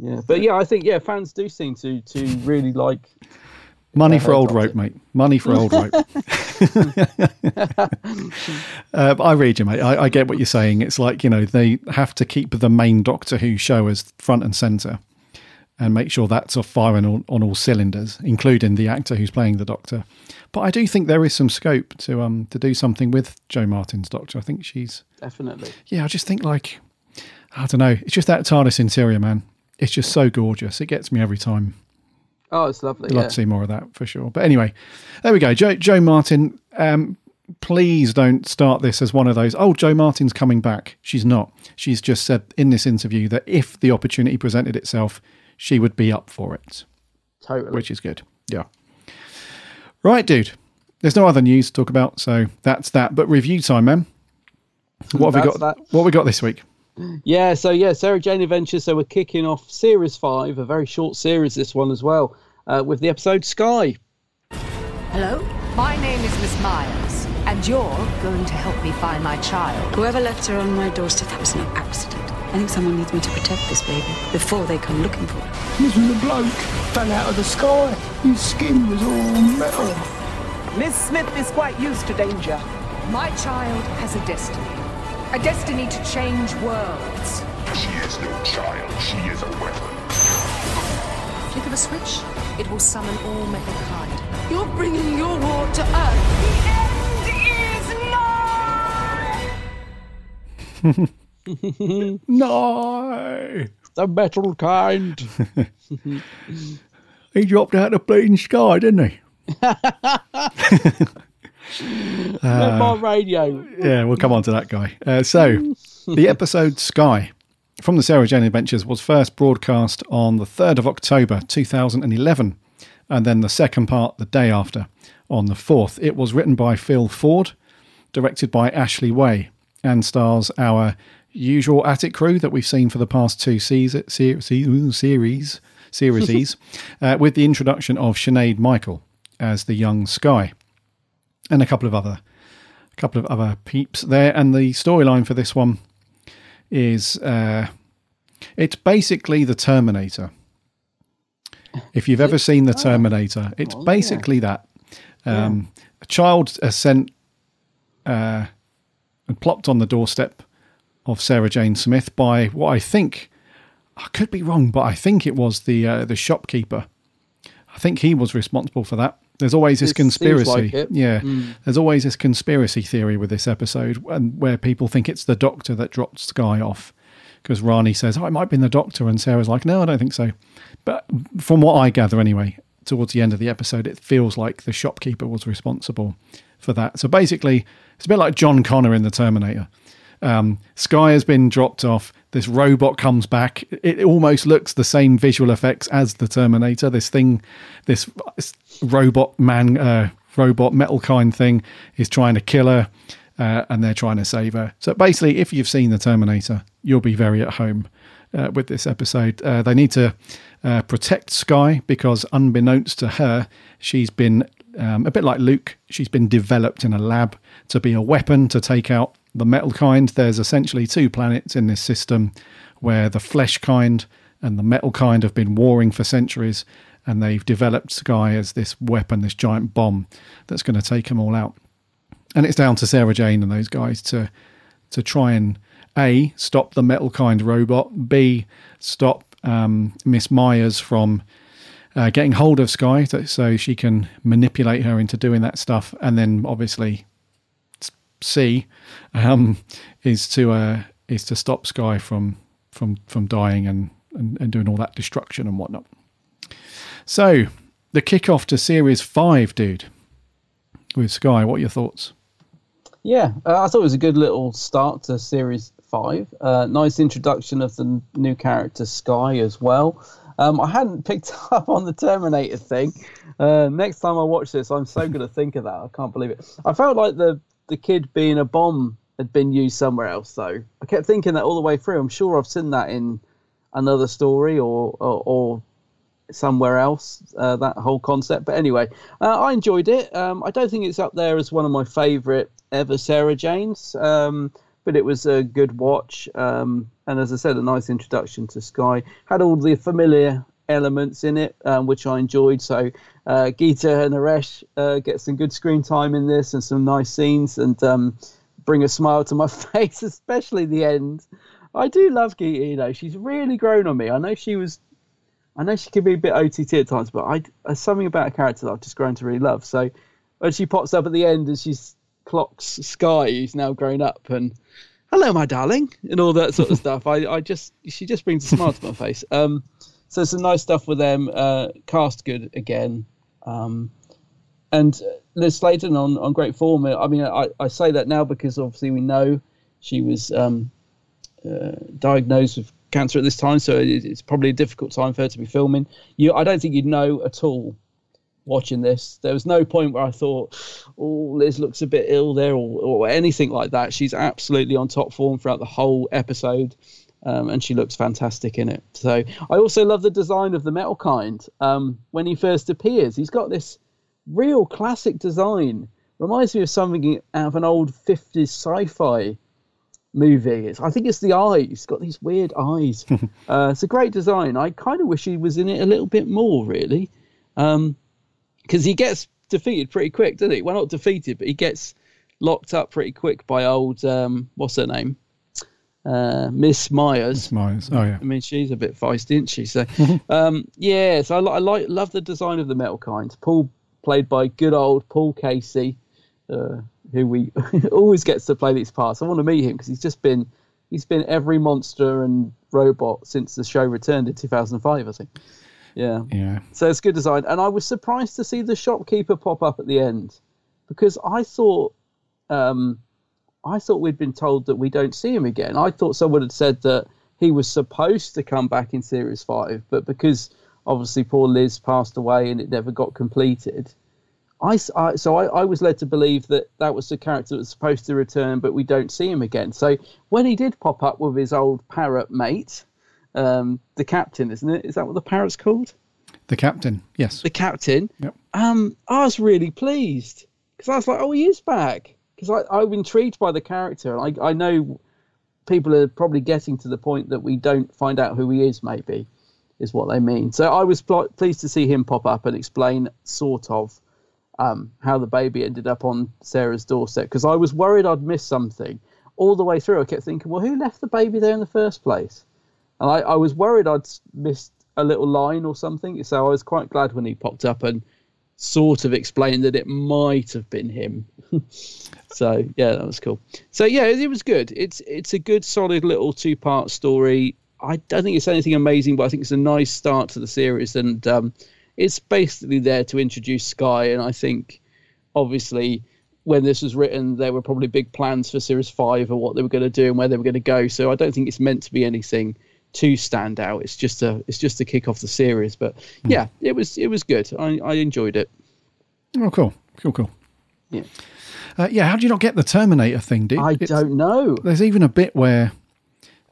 Yeah, but yeah, I think yeah, fans do seem to to really like. Money for old rope, mate. Money for old rope. Uh, I read you, mate. I, I get what you're saying. It's like you know they have to keep the main Doctor Who show as front and center, and make sure that's off firing on, on all cylinders, including the actor who's playing the Doctor. But I do think there is some scope to um to do something with Jo Martin's Doctor. I think she's Definitely. yeah. I just think like I don't know. It's just that TARDIS interior, man. It's just so gorgeous. It gets me every time. Oh, it's lovely. I'd love yeah. to see more of that for sure. But anyway, there we go. Jo, Jo Martin, um, please don't start this as one of those, oh, Jo Martin's coming back. She's not. She's just said in this interview that if the opportunity presented itself, she would be up for it. Totally. Which is good. Yeah. Right, dude. There's no other news to talk about, so that's that. But review time, man. What have we got? that. What have we got this week? Yeah, so yeah, Sarah Jane Adventures. So we're kicking off series five, a very short series, this one as well, uh, with the episode Sky. Hello? My name is Miss Myers, and you're going to help me find my child. Whoever left her on my doorstep, that was no accident. I think someone needs me to protect this baby before they come looking for it. This was a bloke fell out of the sky. His skin was all metal. Miss Smith is quite used to danger. My child has a destiny. A destiny to change worlds. She is no child, she is a weapon. Flick of a switch, it will summon all metal kind. You're bringing your war to Earth. The end is nigh! no! The metal kind. he dropped out of the bleeding sky, didn't he? My radio. Yeah, we'll come on to that guy. Uh, so, the episode Sky from the Sarah Jane Adventures was first broadcast on the 3rd of October 2011, and then the second part the day after on the 4th. It was written by Phil Ford, directed by Ashley Way, and stars our usual attic crew that we've seen for the past two season, ser- se- series, series, uh, with the introduction of Sinead Michael as the young Sky, and a couple of other a couple of other peeps there. And the storyline for this one is uh, it's basically the Terminator. If you've ever seen the Terminator, it's basically that. Um, A child is sent uh, and plopped on the doorstep of Sarah Jane Smith by what I think I could be wrong, but I think it was the uh, the shopkeeper. I think he was responsible for that. There's always this It conspiracy. like. Yeah, Mm. there's always this conspiracy theory with this episode, and where people think it's the doctor that dropped Sky off because Rani says, "Oh, it might have been the doctor," and Sarah's like, "No, I don't think so." But from what I gather, anyway, towards the end of the episode, it feels like the shopkeeper was responsible for that. So basically, it's a bit like John Connor in the Terminator. Um, Sky has been dropped off. This robot comes back. It almost looks the same visual effects as the Terminator. This thing, this robot man, uh, robot metal kind thing, is trying to kill her, uh, and they're trying to save her. So basically, if you've seen the Terminator, you'll be very at home uh, with this episode. Uh, they need to uh, protect Sky because, unbeknownst to her, she's been um, a bit like Luke. She's been developed in a lab to be a weapon to take out the metal kind. There's essentially two planets in this system where the flesh kind and the metal kind have been warring for centuries, and they've developed Sky as this weapon, this giant bomb that's going to take them all out. And it's down to Sarah Jane and those guys to to try and a stop the metal kind robot, b stop um, Miss Myers from uh, getting hold of Sky so, so she can manipulate her into doing that stuff, and then obviously C um, is to uh, is to stop Sky from from from dying and, and and doing all that destruction and whatnot. So the kickoff to series five, dude, with Sky. What are your thoughts? Yeah, uh, I thought it was a good little start to series five. Uh, nice introduction of the new character Sky as well. Um, I hadn't picked up on the Terminator thing. Uh, next time I watch this, I'm so going to think of that. I can't believe it. I felt like the the kid being a bomb had been used somewhere else, though. I kept thinking that all the way through. I'm sure I've seen that in another story or or, or somewhere else. Uh, that whole concept, but anyway, uh, I enjoyed it. Um, I don't think it's up there as one of my favourite ever Sarah Janes, um, but it was a good watch. Um, and as I said, a nice introduction to Sky. Had all the familiar elements in it, um, which I enjoyed. So uh, Gita and Haresh uh, get some good screen time in this and some nice scenes and um, bring a smile to my face, especially the end. I do love Gita, you know, she's really grown on me. I know she was, I know she can be a bit OTT at times, but I, there's something about a character that I've just grown to really love. So when she pops up at the end and she's clocks Sky, who's now grown up, and hello, my darling, and all that sort of stuff. I, I just, she just brings a smile to my face. Um, so some nice stuff with them. Uh, cast good again. Um, and Liz Sladen on, on great form. I mean, I, I say that now because obviously we know she was um, uh, diagnosed with cancer at this time, so it, it's probably a difficult time for her to be filming. You, I don't think you'd know at all watching this. There was no point where I thought, "Oh, Liz looks a bit ill there," or, or anything like that. She's absolutely on top form throughout the whole episode. Um, and she looks fantastic in it. So I also love the design of the metal kind. Um, when he first appears, he's got this real classic design. Reminds me of something out of an old 50s sci-fi movie. It's, I think it's the eyes. It's got these weird eyes. uh, it's a great design. I kind of wish he was in it a little bit more, really, because um, he gets defeated pretty quick, doesn't he? Well, not defeated, but he gets locked up pretty quick by old um, what's her name, uh, Miss Myers. Miss Myers. Oh yeah. I mean, she's a bit feisty, isn't she? So, um, yeah. So I, I like love the design of the metal kinds. Paul played by good old Paul Kasey, uh, who we always gets to play these parts. I want to meet him because he's just been he's been every monster and robot since the show returned in 2005, I think. Yeah. Yeah. So it's good design, and I was surprised to see the shopkeeper pop up at the end because I thought. Um, I thought we'd been told that we don't see him again. I thought someone had said that he was supposed to come back in series five, but because obviously poor Liz passed away and it never got completed, I, I so I, I, was led to believe that that was the character that was supposed to return, but we don't see him again. So when he did pop up with his old parrot mate, um, the captain, isn't it? Is that what the parrot's called? The captain, yes. The captain. Yep. Um, I was really pleased because I was like, oh, he is back because I'm intrigued by the character. I, I know people are probably getting to the point that we don't find out who he is, maybe, is what they mean. So I was pl- pleased to see him pop up and explain, sort of, um, how the baby ended up on Sarah's doorstep because I was worried I'd miss something. All the way through, I kept thinking, well, who left the baby there in the first place? And I, I was worried I'd missed a little line or something. So I was quite glad when he popped up and sort of explained that it might have been him. so yeah, that was cool. So yeah, it was good. It's it's a good, solid little two part story. I don't think it's anything amazing, but I think it's a nice start to the series, and um, it's basically there to introduce Sky. And I think, obviously, when this was written, there were probably big plans for Series Five or what they were going to do and where they were going to go. So I don't think it's meant to be anything too stand out. It's just a it's just to kick off the series. But Hmm. yeah, it was it was good. I, I enjoyed it. Oh, cool, cool, cool. Yeah. Uh, yeah, how do you not get the Terminator thing, dude? I don't know. There's even a bit where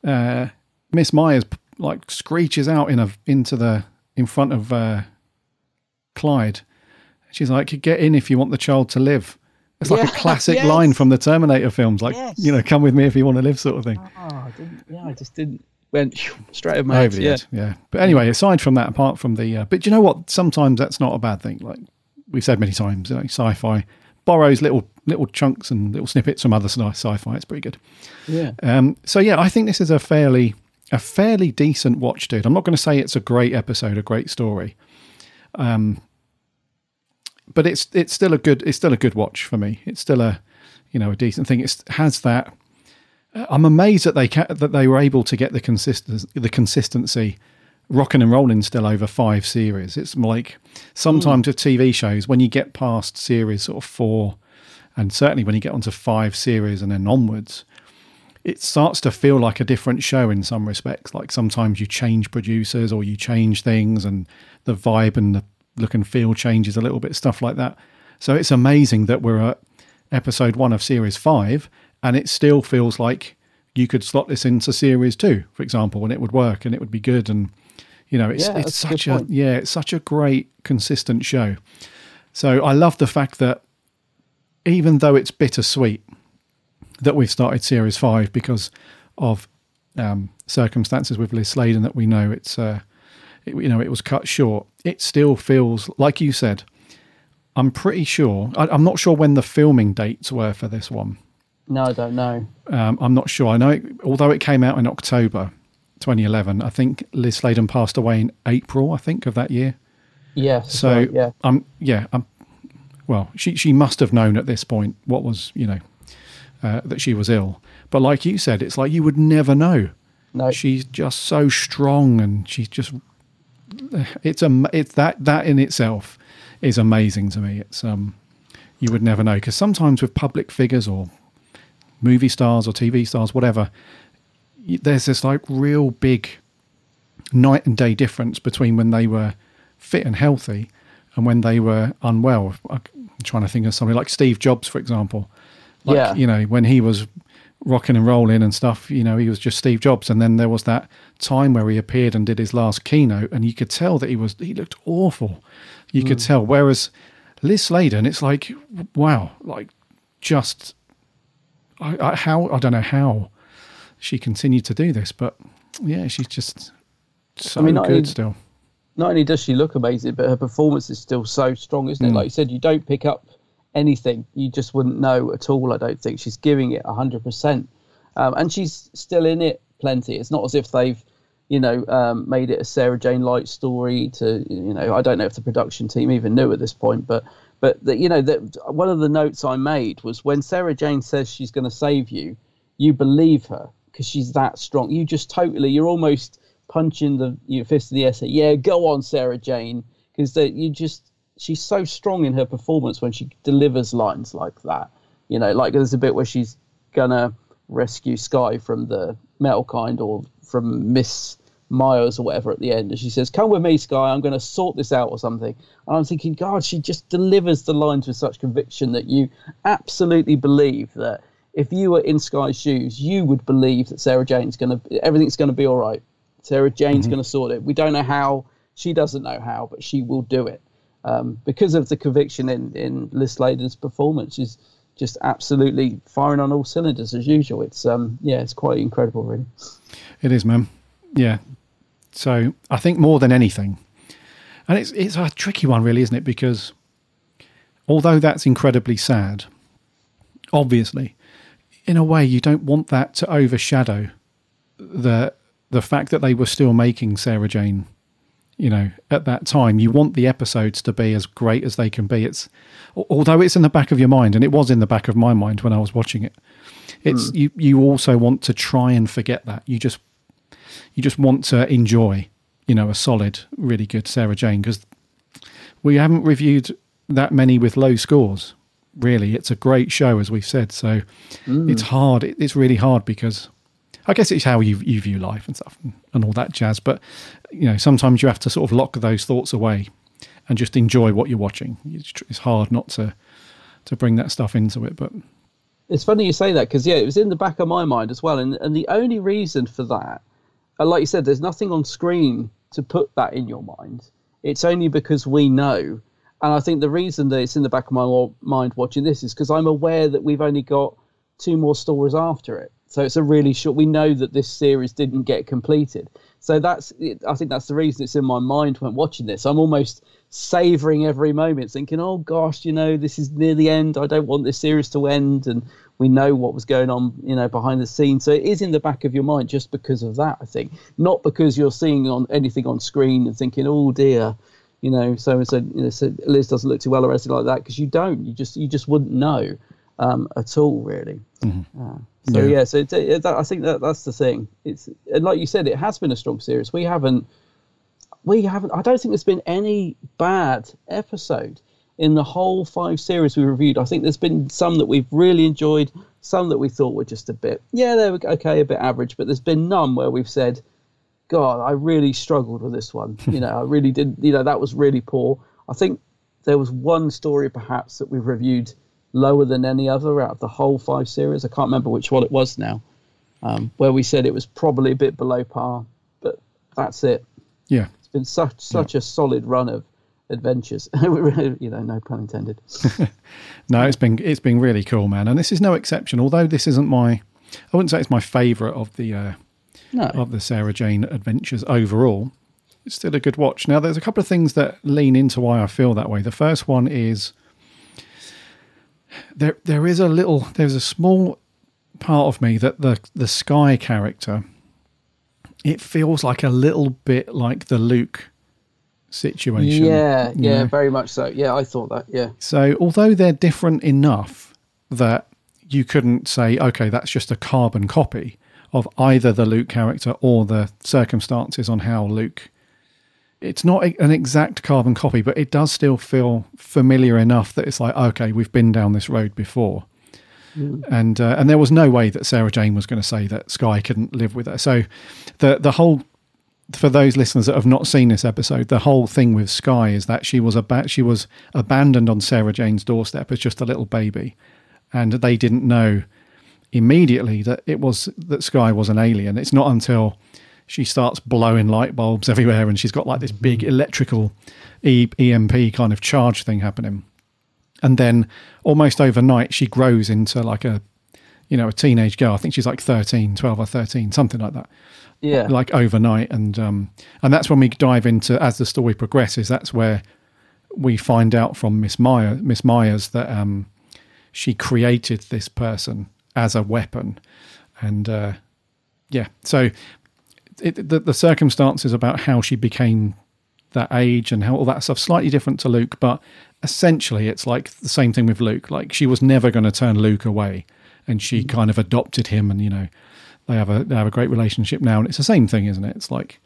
uh, Miss Myers like screeches out in a into the in front of uh, Clyde. She's like, "Get in if you want the child to live." It's like Yeah, a classic yes. line from the Terminator films, like Yes. you know, "Come with me if you want to live," sort of thing. Oh, I didn't, yeah, I just didn't went straight over my head. Over the Yeah. head, yeah. But anyway, aside from that, apart from the, uh, but you know what? Sometimes that's not a bad thing. Like we've said many times, you know, sci-fi borrows little little chunks and little snippets from other sci- sci-fi. It's pretty good. Yeah. Um, so yeah, I think this is a fairly a fairly decent watch, dude. I'm not going to say it's a great episode, a great story, um, but it's it's still a good it's still a good watch for me. It's still a you know a decent thing. It has that. I'm amazed that they ca- that they were able to get the consistency the consistency rocking and rolling still over five series. It's like sometimes hmm. with TV shows when you get past series sort of four, and certainly when you get onto five series and then onwards, it starts to feel like a different show in some respects. Like sometimes you change producers or you change things, and the vibe and the look and feel changes a little bit, stuff like that. So it's amazing that we're at episode one of series five, and it still feels like you could slot this into series two, for example, and it would work and it would be good. And you know, it's Yeah, it's that's a such a yeah, it's such a great consistent show. So I love the fact that even though it's bittersweet that we've started series five because of um, circumstances with Liz Sladen that we know it's uh, it, you know it was cut short. It still feels like you said. I'm pretty sure. I, I'm not sure when the filming dates were for this one. No, I don't know. Um, I'm not sure. I know, it, although it came out in October 2011, I think Liz Sladen passed away in April. I think of that year. Yes. So right, yeah. um, yeah, um, well, she she must have known at this point what was you know uh, that she was ill. But like you said, it's like you would never know. No, she's just so strong, and she's just it's a it's that that in itself is amazing to me. It's um you would never know because sometimes with public figures or movie stars or TV stars, whatever, there's this like real big night and day difference between when they were fit and healthy and when they were unwell. I'm trying to think of somebody like Steve Jobs, for example. Like, Yeah. you know, when he was rocking and rolling and stuff, you know, he was just Steve Jobs. And then there was that time where he appeared and did his last keynote, and you could tell that he was, he looked awful. You could Mm. tell. Whereas Liz Sladen, it's like, wow, like just, I, I, how, I don't know how she continued to do this, but yeah, she's just so I mean, good only- still. not only does she look amazing, but her performance is still so strong, isn't it? Mm. Like you said, you don't pick up anything, you just wouldn't know at all. I don't think she's giving it hundred percent, um, and she's still in it plenty. It's not as if they've, you know, um, made it a Sarah Jane Light story. To you know, I don't know if the production team even knew at this point, but but the, you know, that one of the notes I made was when Sarah Jane says she's going to save you, you believe her because she's that strong. You just totally, you're almost punching the you know, fist in the air. Yeah, go on, Sarah Jane, because you just she's so strong in her performance when she delivers lines like that. You know, like there's a bit where she's gonna rescue Sky from the metal kind or from Miss Myers or whatever at the end, and she says, "Come with me, Sky. I'm going to sort this out or something." And I'm thinking, God, she just delivers the lines with such conviction that you absolutely believe that if you were in Sky's shoes, you would believe that Sarah Jane's going to everything's going to be all right. Sarah Jane's Mhm. going to sort it. We don't know how. She doesn't know how, but she will do it um, because of the conviction in in Liz Sladen's performance. She's just absolutely firing on all cylinders as usual. It's um yeah, it's quite incredible, really. It is, man. Yeah. So I think more than anything, and it's it's a tricky one, really, isn't it? Because although that's incredibly sad, obviously, in a way, you don't want that to overshadow the the fact that they were still making Sarah Jane. You know, at that time, you want the episodes to be as great as they can be. It's although it's in the back of your mind, and it was in the back of my mind when I was watching it. It's Hmm. you. You also want to try and forget that. You just you just want to enjoy, you know, a solid, really good Sarah Jane because we haven't reviewed that many with low scores. Really, it's a great show, as we've said. So Mm. it's hard. It's really hard because I guess it's how you you view life and stuff and, and all that jazz. But you know, sometimes you have to sort of lock those thoughts away and just enjoy what you're watching. It's, it's hard not to to bring that stuff into it, but It's funny you say that because yeah, it was in the back of my mind as well, and and the only reason for that, uh, like you said, there's nothing on screen to put that in your mind. It's only because we know, and I think the reason that it's in the back of my mind watching this is because I'm aware that we've only got two more stories after it, so it's a really short. We know that this series didn't get completed, so that's I think that's the reason it's in my mind when watching this. I'm almost savoring every moment, thinking, "Oh gosh, you know, this is near the end. I don't want this series to end." And we know what was going on, you know, behind the scenes. So it is in the back of your mind just because of that. I think, not because you're seeing on anything on screen and thinking, "Oh dear." You know, so and so you know, so Liz doesn't look too well or anything like that because you don't. You just you just wouldn't know um, at all, really. Uh, so Yeah. yeah, so it's, it, that, I think that that's the thing. It's and like you said, it has been a strong series. We haven't, we haven't. I don't think there's been any bad episode in the whole five series we reviewed. I think there's been some that we've really enjoyed, some that we thought were just a bit, yeah, they were okay, a bit average. But there's been none where we've said, God, I really struggled with this one. You know, I really did. You know, that was really poor. I think there was one story perhaps that we've reviewed lower than any other out of the whole five series. I can't remember which one it was now, um, where we said it was probably a bit below par, but that's it. yeah, It's been such such a solid run of adventures. you know, no pun intended. No, it's been it's been really cool, man, and this is no exception. Although this isn't my, I wouldn't say it's my favourite of the uh, No. of the Sarah Jane adventures overall. It's still a good watch. Now, there's a couple of things that lean into why I feel that way. The first one is there there is a little there's a small part of me that the the Sky character it feels like a little bit like the Luke situation. Yeah, yeah, know? very much so. Yeah, I thought that. Yeah. So, although they're different enough that you couldn't say, okay, that's just a carbon copy of either the Luke character or the circumstances on how Luke. It's not an exact carbon copy, but it does still feel familiar enough that it's like, okay, we've been down this road before. And uh, and there was no way that Sarah Jane was going to say that Sky couldn't live with her. So the the whole for those listeners that have not seen this episode, the whole thing with Sky is that she was about she was abandoned on Sarah Jane's doorstep as just a little baby, and they didn't know immediately that it was that Sky was an alien. It's not until she starts blowing light bulbs everywhere and she's got like this mm-hmm. big electrical e- EMP kind of charge thing happening, and then almost overnight she grows into like a you know a teenage girl. I think she's like 13, 12 or thirteen, something like that Yeah. like overnight and um and that's when we dive into as the story progresses that's where we find out from miss meyer miss myers that um she created this person as a weapon and uh yeah so it, the, the circumstances about how she became that age and how all that stuff slightly different to luke but essentially it's like the same thing with luke like she was never going to turn luke away and she kind of adopted him and you know they have a they have a great relationship now and it's the same thing isn't it? It's like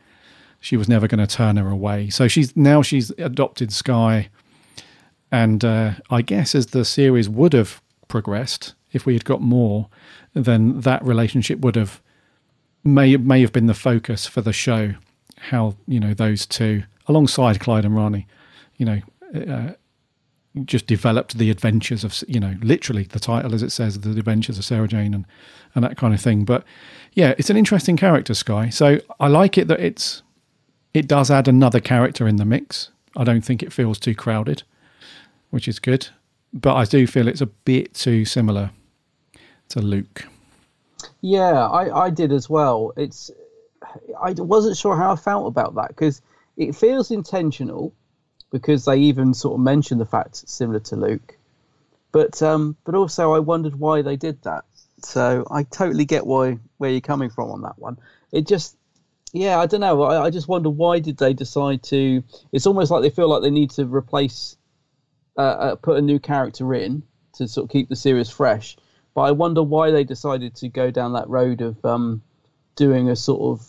she was never going to turn her away. So she's now she's adopted sky and uh, i guess as the series would have progressed if we had got more then that relationship would have may may have been the focus for the show. How you know those two alongside clyde and Rani, you know uh, just developed the adventures of you know literally the title as it says the adventures of sarah jane and and that kind of thing. But yeah it's an interesting character sky. So i like it that it's it does add another character in the mix. I don't think it feels too crowded which is good. But i do feel it's a bit too similar to luke. Yeah, I, I did as well. It's I wasn't sure how I felt about that because it feels intentional because they even sort of mention the fact it's similar to Luke, but um, but also I wondered why they did that. So I totally get why where you're coming from on that one. It just yeah, I don't know. I, I just wonder why did they decide to? It's almost like they feel like they need to replace, uh, uh, put a new character in to sort of keep the series fresh. But I wonder why they decided to go down that road of um, doing a sort of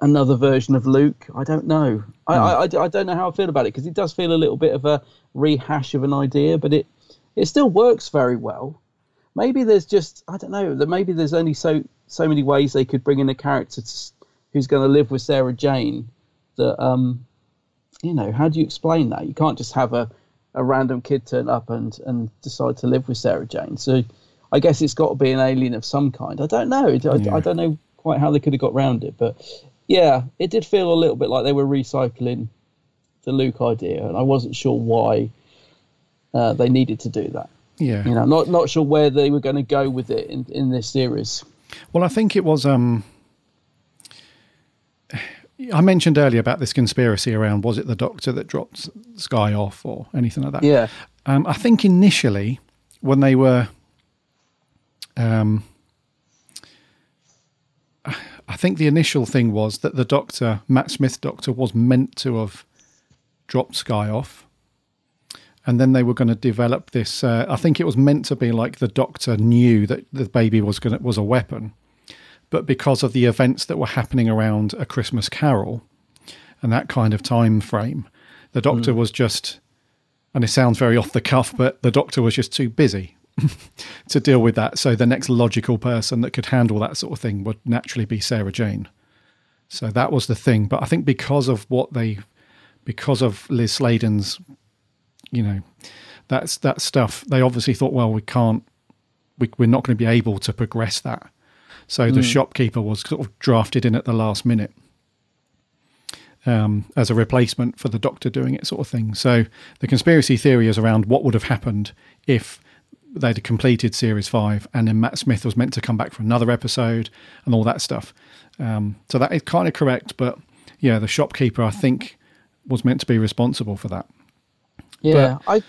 another version of Luke. I don't know. I, I, I, I don't know how I feel about it because it does feel a little bit of a rehash of an idea, but it it still works very well. Maybe there's just I don't know that maybe there's only so so many ways they could bring in a character to, who's going to live with Sarah Jane. That um, you know, how do you explain that? You can't just have a, a random kid turn up and and decide to live with Sarah Jane. So I guess it's got to be an alien of some kind. I don't know. I, Yeah. I don't know quite how they could have got round it, but yeah, it did feel a little bit like they were recycling the Luke idea, and I wasn't sure why uh, they needed to do that. yeah You know, not not sure where they were going to go with it in in this series. Well, I think it was. Um, I mentioned earlier about this conspiracy around was it the doctor that dropped Sky off or anything like that? Yeah. Um, I think initially when they were, um, I think the initial thing was that the doctor, Matt Smith doctor, was meant to have dropped Sky off. And then they were going to develop this. Uh, I think it was meant to be like the doctor knew that the baby was going was a weapon, but because of the events that were happening around a Christmas Carol and that kind of time frame, the doctor was just, and it sounds very off the cuff, but the doctor was just too busy to deal with that. So the next logical person that could handle that sort of thing would naturally be Sarah Jane. So that was the thing. But I think because of what they, because of Liz Sladen's, you know, that's that stuff. They obviously thought, well, we can't, we, we're not going to be able to progress that. So the Mm. shopkeeper was sort of drafted in at the last minute um, as a replacement for the doctor doing it, sort of thing. So the conspiracy theory is around what would have happened if they'd completed series five and then Matt Smith was meant to come back for another episode and all that stuff. Um, so that is kind of correct, but yeah, the shopkeeper I think was meant to be responsible for that. Yeah, I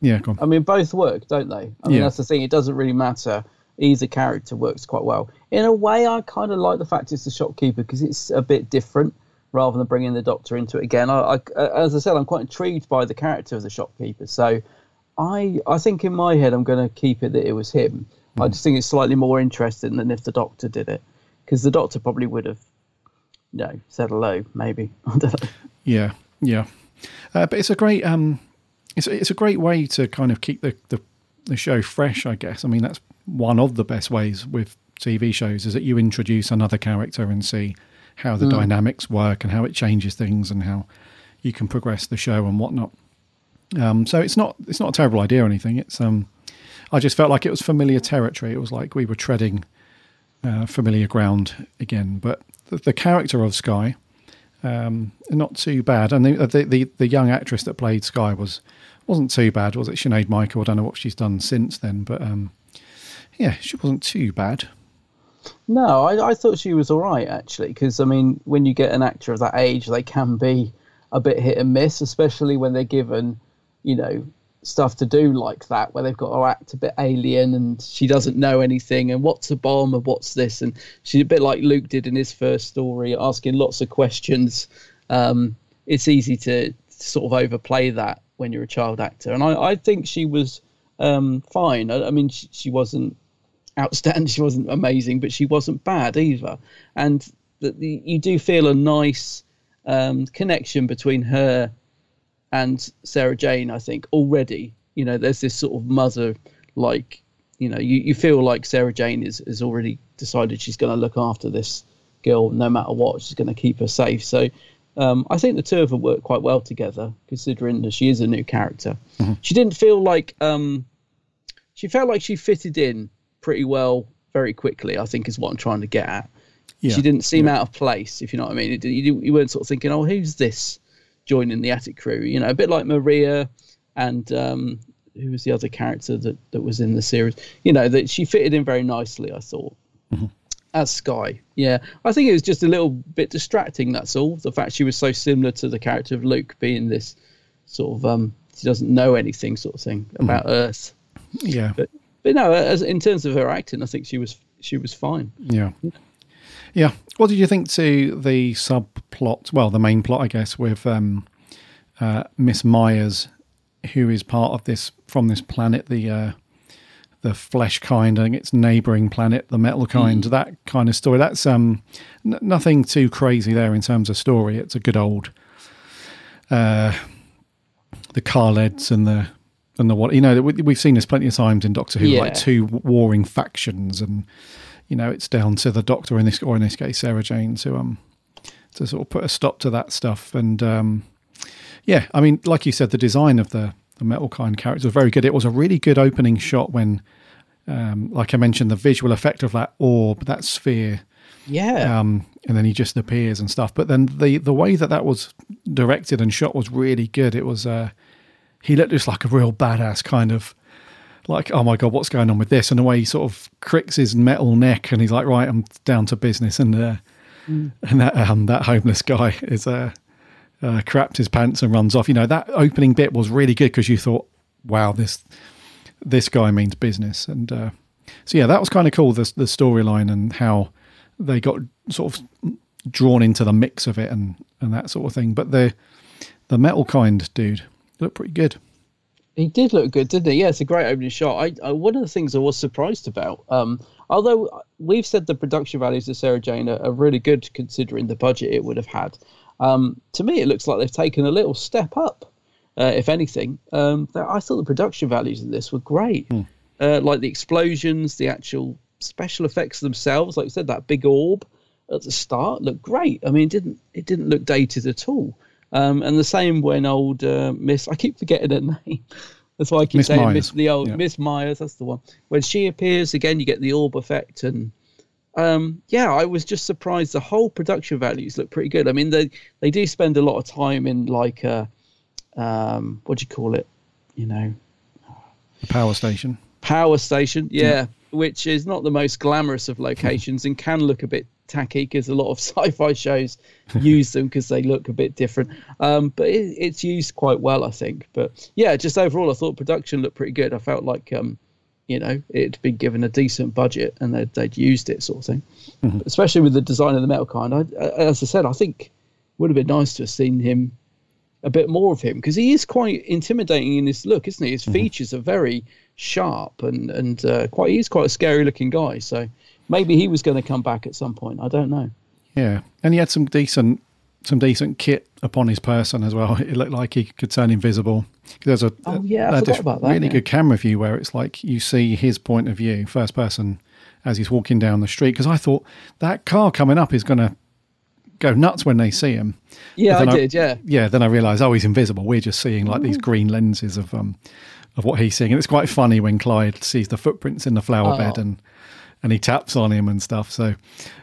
Yeah. I mean, both work, don't they? I mean, Yeah. that's the thing. It doesn't really matter. Either character works quite well. In a way, I kind of like the fact it's the shopkeeper because it's a bit different rather than bringing the doctor into it again. I, I, as I said, I'm quite intrigued by the character of the shopkeeper. So I, I think in my head, I'm going to keep it that it was him. I just think it's slightly more interesting than if the Doctor did it, because the Doctor probably would have, you know, said hello, maybe. I don't know. Yeah, yeah. Uh, but it's a great um, it's it's a great way to kind of keep the, the the show fresh. I guess. I mean, that's one of the best ways with TV shows is that you introduce another character and see how the Mm. dynamics work and how it changes things and how you can progress the show and whatnot. Um, so it's not it's not a terrible idea or anything. It's um, I just felt like it was familiar territory. It was like we were treading uh, familiar ground again. But the, the character of Sky, um, not too bad. And the, the the the young actress that played Sky was wasn't too bad, was it? Sinead Michael. I don't know what she's done since then, but um, yeah, she wasn't too bad. No, I, I thought she was all right actually, because I mean, when you get an actor of that age, they can be a bit hit and miss, especially when they're given, you know, stuff to do like that, where they've got to act a bit alien and she doesn't know anything and what's a bomb and what's this, and she's a bit like Luke did in his first story, asking lots of questions. Um, it's easy to sort of overplay that when you're a child actor, and I, I think she was um, fine. I, I mean, she, she wasn't outstanding. She wasn't amazing, but she wasn't bad either. And the, you do feel a nice um, connection between her and Sarah Jane. I think already, you know, there's this sort of mother like, you know, you, you feel like Sarah Jane is has already decided she's going to look after this girl no matter what. She's going to keep her safe. So. Um, I think the two of them work quite well together, considering that she is a new character. She didn't feel like um, she felt like she fitted in pretty well very quickly. I think is what I'm trying to get at. Yeah. She didn't seem out of place, if you know what I mean. It, you, you weren't sort of thinking, "Oh, who's this joining the attic crew?" You know, a bit like Maria and um, who was the other character that that was in the series. You know, that she fitted in very nicely. I thought as Sky. Yeah, I think it was just a little bit distracting. That's all. The fact she was so similar to the character of Luke, being this sort of um, she doesn't know anything sort of thing about Earth. Yeah, But but no, as in terms of her acting, I think she was she was fine. Yeah. Yeah. What did you think to the subplot? Well, the main plot, I guess, with um, uh, Miss Myers, who is part of this from this planet, the uh, the flesh kind, and its neighbouring planet, the metal kind. Mm. That kind of story. That's um, n- nothing too crazy there in terms of story. It's a good old uh, the Kaleds and the and the what you know we, we've seen this plenty of times in Doctor Who, Yeah. like two warring factions, and you know it's down to the Doctor in this or in this case Sarah Jane to um to sort of put a stop to that stuff. And um, yeah, I mean, like you said, the design of the the metal kind character was very good. It was a really good opening shot when, um, like I mentioned, the visual effect of that orb, that sphere. Yeah. Um, and then he just appears and stuff. But then the the way that that was directed and shot was really good. It was uh, he looked just like a real badass kind of like, oh my god, what's going on with this? And the way he sort of cricks his metal neck and he's like, right, I'm down to business. And uh, Mm. and that um, that homeless guy is uh, uh, crapped his pants and runs off. You know that opening bit was really good because you thought, wow, this this guy means business. And uh, so yeah, that was kind of cool. The the storyline and how they got sort of drawn into the mix of it and and that sort of thing. But the the metal kind dude looked pretty good. He did look good, didn't he? Yeah, it's a great opening shot. I, I one of the things I was surprised about, um, although we've said the production values of Sarah Jane are, are really good considering the budget it would have had. Um, to me, it looks like they've taken a little step up, uh, if anything. Um, I thought the production values of this were great, uh, like the explosions, the actual special effects themselves. Like you said, that big orb at the start looked great. I mean, it didn't it didn't look dated at all. Um, and the same when old uh, Miss, I keep forgetting her name. That's why I keep Miss saying Myers. Miss the old Yeah. Miss Myers. That's the one. When she appears again, you get the orb effect, and um, yeah, I was just surprised. The whole production values look pretty good. I mean, they they do spend a lot of time in like uh um, what do you call it? You know, The power station. power station. Yeah, which is not the most glamorous of locations and can look a bit tacky because a lot of sci-fi shows use them because they look a bit different. Um, but it, it's used quite well, I think. But yeah, just overall, I thought production looked pretty good. I felt like um, you know it'd been given a decent budget and they'd, they'd used it, sort of thing. Especially with the design of the metal kind. I, as I said, I think it would have been nice to have seen him a bit more of him because he is quite intimidating in his look, isn't he? His features are very sharp and and uh, quite he's quite a scary looking guy. So maybe he was going to come back at some point. I don't know. Yeah, and he had some decent some decent kit upon his person as well. It looked like he could turn invisible. There's a, Oh, yeah, I a- forgot this about that, really yeah. good camera view where it's like you see his point of view, first person, as he's walking down the street. Because I thought that car coming up is going to go nuts when they see him. Yeah, But I did. Yeah. Yeah, then I realised, oh, he's invisible. We're just seeing like these green lenses of um of what he's seeing, and it's quite funny when Clyde sees the footprints in the flower Oh. bed and and he taps on him and stuff. So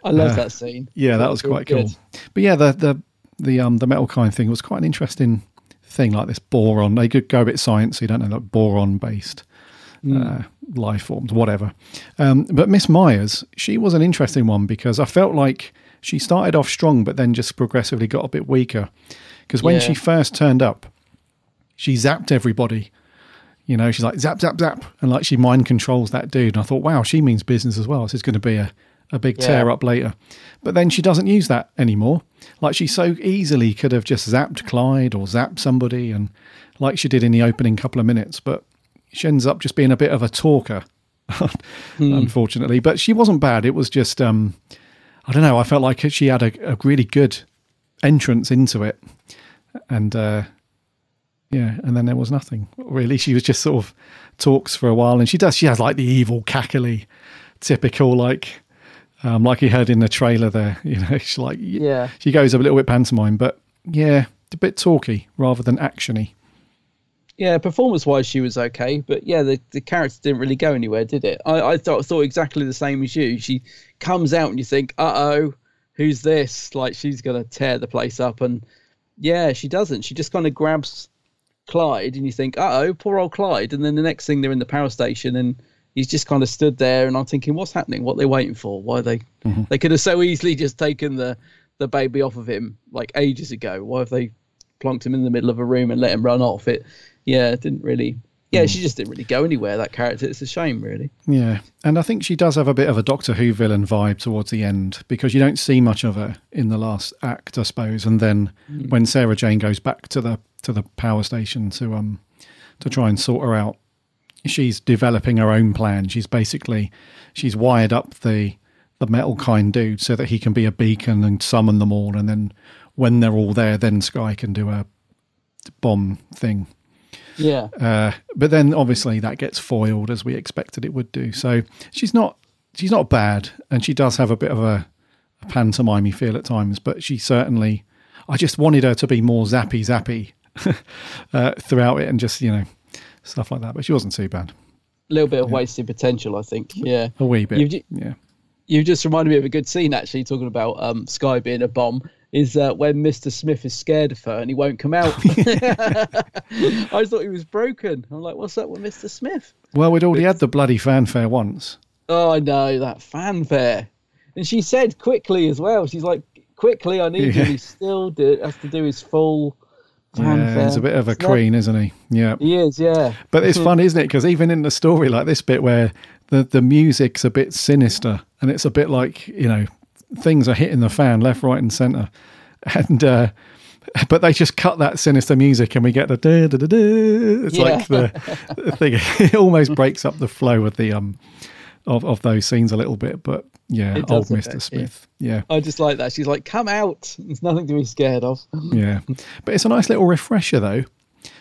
I love uh, that scene. Yeah, that was was quite good. cool. But yeah, the the the um the metal kind thing was quite an interesting thing. Like this boron, they could go a bit sciencey, don't know, Like boron based Mm. uh, life forms, whatever. Um, but Miss Myers, she was an interesting one because I felt like she started off strong, but then just progressively got a bit weaker. Because when Yeah. she first turned up, she zapped everybody. You know, she's like zap, zap, zap, and like she mind controls that dude. And I thought, wow, she means business as well. This is going to be a, a big Yeah. tear up later. But then she doesn't use that anymore. Like she so easily could have just zapped Clyde or zapped somebody, and like she did in the opening couple of minutes. But she ends up just being a bit of a talker, unfortunately. But she wasn't bad. It was just, um, I don't know. I felt like she had a, a really good entrance into it, and uh, yeah, and then there was nothing really. She was just sort of talks for a while, and she does. She has like the evil cackly, typical like. Um, like you heard in the trailer there, you know, she's like, Yeah. she goes a little bit pantomime, but yeah, a bit talky rather than actiony. Yeah, performance wise, she was okay, but yeah, the, the character didn't really go anywhere, did it? I, I thought thought exactly the same as you. She comes out and you think, uh oh, who's this? Like she's gonna tear the place up, and yeah, she doesn't. She just kind of grabs Clyde, and you think, uh oh, poor old Clyde. And then the next thing they're in the power station, and he's just kind of stood there, and I'm thinking, what's happening? What are they waiting for? Why they they could have so easily just taken the the baby off of him like ages ago. Why have they plonked him in the middle of a room and let him run off? It yeah, it didn't really. Yeah, she just didn't really go anywhere. That character, it's a shame, really. Yeah, and I think she does have a bit of a Doctor Who villain vibe towards the end because you don't see much of her in the last act, I suppose. And then Mm. when Sarah Jane goes back to the to the power station to um to try and sort her out, she's developing her own plan. She's basically she's wired up the the metal kind dude so that he can be a beacon and summon them all, and then when they're all there, then Sky can do a bomb thing. Yeah. Uh, but then obviously that gets foiled as we expected it would do. So she's not she's not bad, and she does have a bit of a, a pantomime feel at times. But she certainly, I just wanted her to be more zappy zappy uh, throughout it, and just you know stuff like that. But she wasn't too bad. A little bit of wasted potential, I think. Yeah. A wee bit, ju- yeah. you just reminded me of a good scene, actually, talking about um, Sky being a bomb. Is uh, when Mr. Smith is scared of her and he won't come out. I thought he was broken. I'm like, what's up with Mr. Smith? Well, we'd already had the bloody fanfare once. Oh, I know that fanfare. And she said quickly as well. She's like, quickly, I need you. Yeah. And he still do, has to do his full. Yeah, he's a bit of a queen, isn't he? Yeah. He is, yeah. But it's fun, isn't it? Because even in the story like this bit where the, the music's a bit sinister and it's a bit like, you know, things are hitting the fan left, right, and centre. And, uh, but they just cut that sinister music and we get the da da da da. It's like Yeah. the, the thing, it almost breaks up the flow of the, um, of, of those scenes a little bit. But yeah, old Mr. Smith. Yeah. I just like that. She's like, come out. There's nothing to be scared of. Yeah, but it's a nice little refresher though.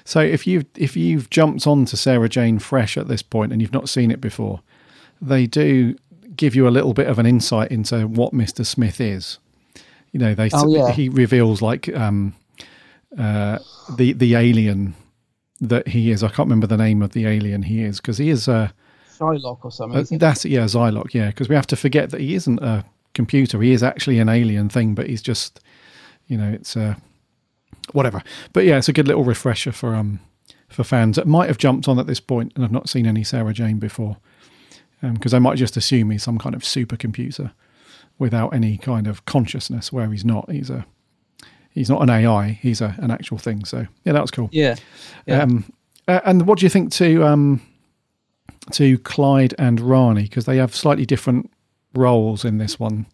So if you've if you've jumped onto Sarah Jane Fresh at this point and you've not seen it before, they do give you a little bit of an insight into what Mister Smith is. You know, they Oh, yeah. he reveals like um, uh, the the alien that he is. I can't remember the name of the alien he is because he is uh, Shylock or something. uh, it? that's yeah, Xylok. Yeah, because we have to forget that he isn't a computer. He is actually an alien thing, but he's just, you know, it's uh, whatever. But yeah, it's a good little refresher for um for fans that might have jumped on at this point and have not seen any Sarah Jane before, because they might just assume he's some kind of supercomputer without any kind of consciousness, where he's not. He's a he's not an AI. He's a, an actual thing. So yeah, that was cool. Yeah. Yeah. Um, uh, and what do you think to um, to Clyde and Rani because they have slightly different roles in this one.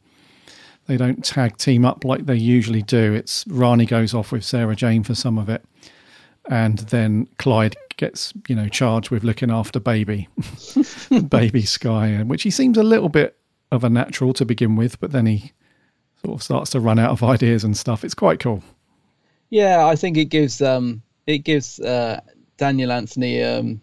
They don't tag team up like they usually do. It's Rani goes off with Sarah Jane for some of it, and then Clyde gets you know charged with looking after baby, baby Sky, which he seems a little bit of a natural to begin with, but then he sort of starts to run out of ideas and stuff. It's quite cool. Yeah, I think it gives um it gives uh, Daniel Anthony um,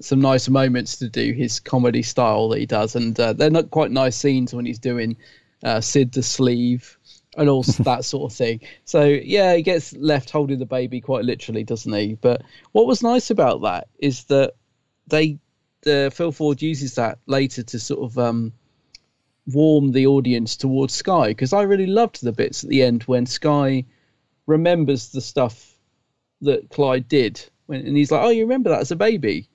some nice moments to do his comedy style that he does, and uh, they're not quite nice scenes when he's doing uh, Sid the Sleeve and all that sort of thing. So yeah, he gets left holding the baby quite literally, doesn't he? But what was nice about that is that they, the Phil Ford uses that later to sort of um, warm the audience towards Sky because I really loved the bits at the end when Sky remembers the stuff that Clyde did when, and he's like, "Oh, you remember that as a baby?"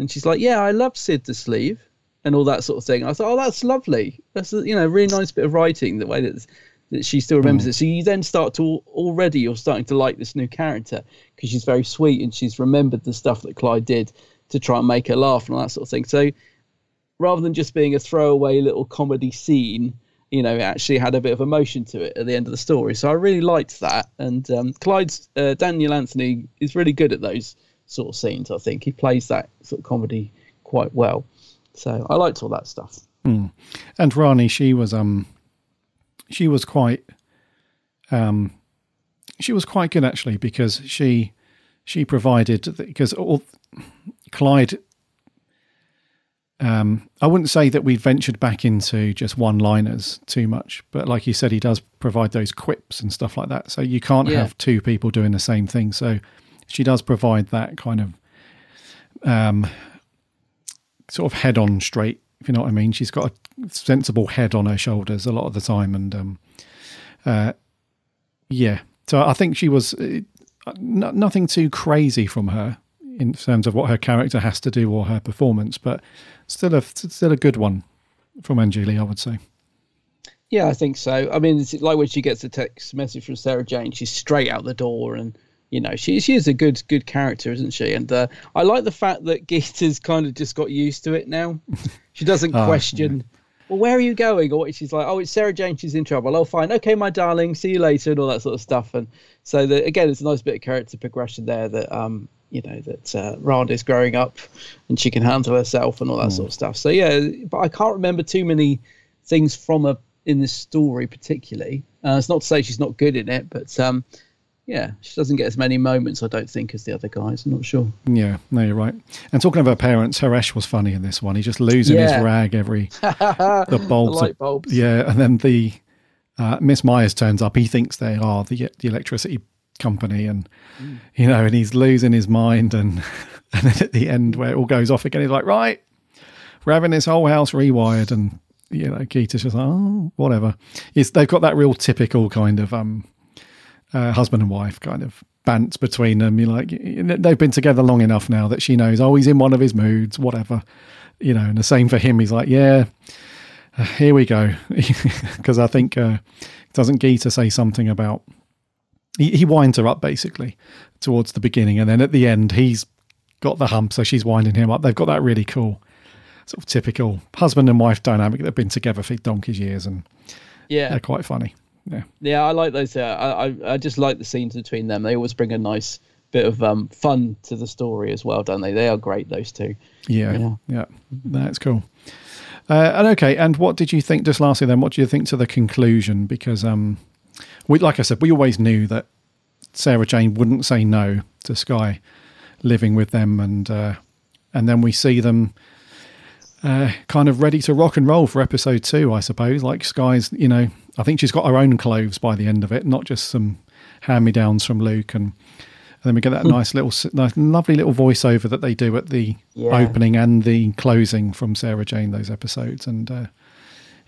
And she's like, "Yeah, I love Sid the Sleeve." And all that sort of thing. I thought, oh, that's lovely. That's a, you know, really nice bit of writing. The way that that she still remembers Mm. it. So you then start to already you're starting to like this new character because she's very sweet and she's remembered the stuff that Clyde did to try and make her laugh and all that sort of thing. So rather than just being a throwaway little comedy scene, you know, it actually had a bit of emotion to it at the end of the story. So I really liked that. And um, Clyde's uh, Daniel Anthony is really good at those sort of scenes. I think he plays that sort of comedy quite well. So I liked all that stuff. Mm. And Rani, she was um, she was quite um, she was quite good actually because she she provided because all Clyde. Um, I wouldn't say that we ventured back into just one-liners too much, but like you said, he does provide those quips and stuff like that. So you can't Yeah. have two people doing the same thing. So she does provide that kind of um, sort of head on straight, if you know what I mean. She's got a sensible head on her shoulders a lot of the time, and um, uh, yeah. So I think she was uh, no, nothing too crazy from her in terms of what her character has to do or her performance, but still a still a good one from Anjli, I would say. Yeah, I think so. I mean, like when she gets a text message from Sarah Jane, she's straight out the door, and you know, she she is a good good character, isn't she? And uh, I like the fact that Gita's kind of just got used to it now. She doesn't Ah, question. Well, where are you going? Or she's like, oh, it's Sarah Jane. She's in trouble. Oh, fine. Okay, my darling. See you later, and all that sort of stuff. And so, the, again, it's a nice bit of character progression there. That um, you know, that uh, Rani is growing up, and she can handle herself and all that sort of stuff. So yeah, but I can't remember too many things from her in this story particularly. Uh, it's not to say she's not good in it, but um, yeah, she doesn't get as many moments, I don't think, as the other guys. I'm not sure. Yeah, no, you're right. And talking of her parents, Haresh was funny in this one. He's just losing Yeah. his rag every the bulbs. The light bulbs. Yeah, and then the uh, Miss Myers turns up. He thinks they are the the electricity company, and Mm. you know, and he's losing his mind. And and then at the end, where it all goes off again, he's like, right, we're having this whole house rewired, and you know, Gita's just like, oh, whatever. It's they've got that real typical kind of um uh, husband and wife kind of bants between them. You're like, they've been together long enough now that she knows, oh, he's in one of his moods, whatever, you know. And the same for him. He's like, yeah, uh, here we go, because I think uh, doesn't Gita say something about he, he winds her up basically towards the beginning, and then at the end he's got the hump, so she's winding him up. They've got that really cool sort of typical husband and wife dynamic. They've been together for donkey's years, and Yeah. they're quite funny. Yeah. Yeah, I like those. Uh, I, I I just like the scenes between them. They always bring a nice bit of um, fun to the story as well, don't they? They are great, those two. Yeah, Yeah. yeah, that's cool. Uh, and okay, and what did you think? Just lastly, then, what do you think to the conclusion? Because, um, we like I said, we always knew that Sarah Jane wouldn't say no to Sky living with them, and uh, and then we see them uh, kind of ready to rock and roll for episode two, I suppose. Like Sky's, you know, I think she's got her own clothes by the end of it, not just some hand me downs from Luke and. And then we get that nice little, nice, lovely little voiceover that they do at the Yeah. opening and the closing from Sarah Jane. Those episodes, and uh,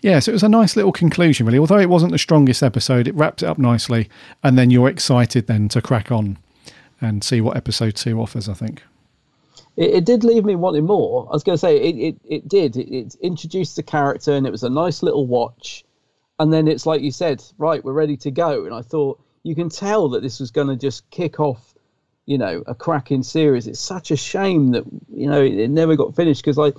yeah, so it was a nice little conclusion, really. Although it wasn't the strongest episode, it wrapped it up nicely, and then you're excited then to crack on and see what episode two offers. I think. It, it did leave me wanting more. I was going to say it, it, it did. It, it introduced the character and it was a nice little watch. And then it's like you said, right, we're ready to go. And I thought you can tell that this was going to just kick off, you know, a cracking series. It's such a shame that you know it, it never got finished because I,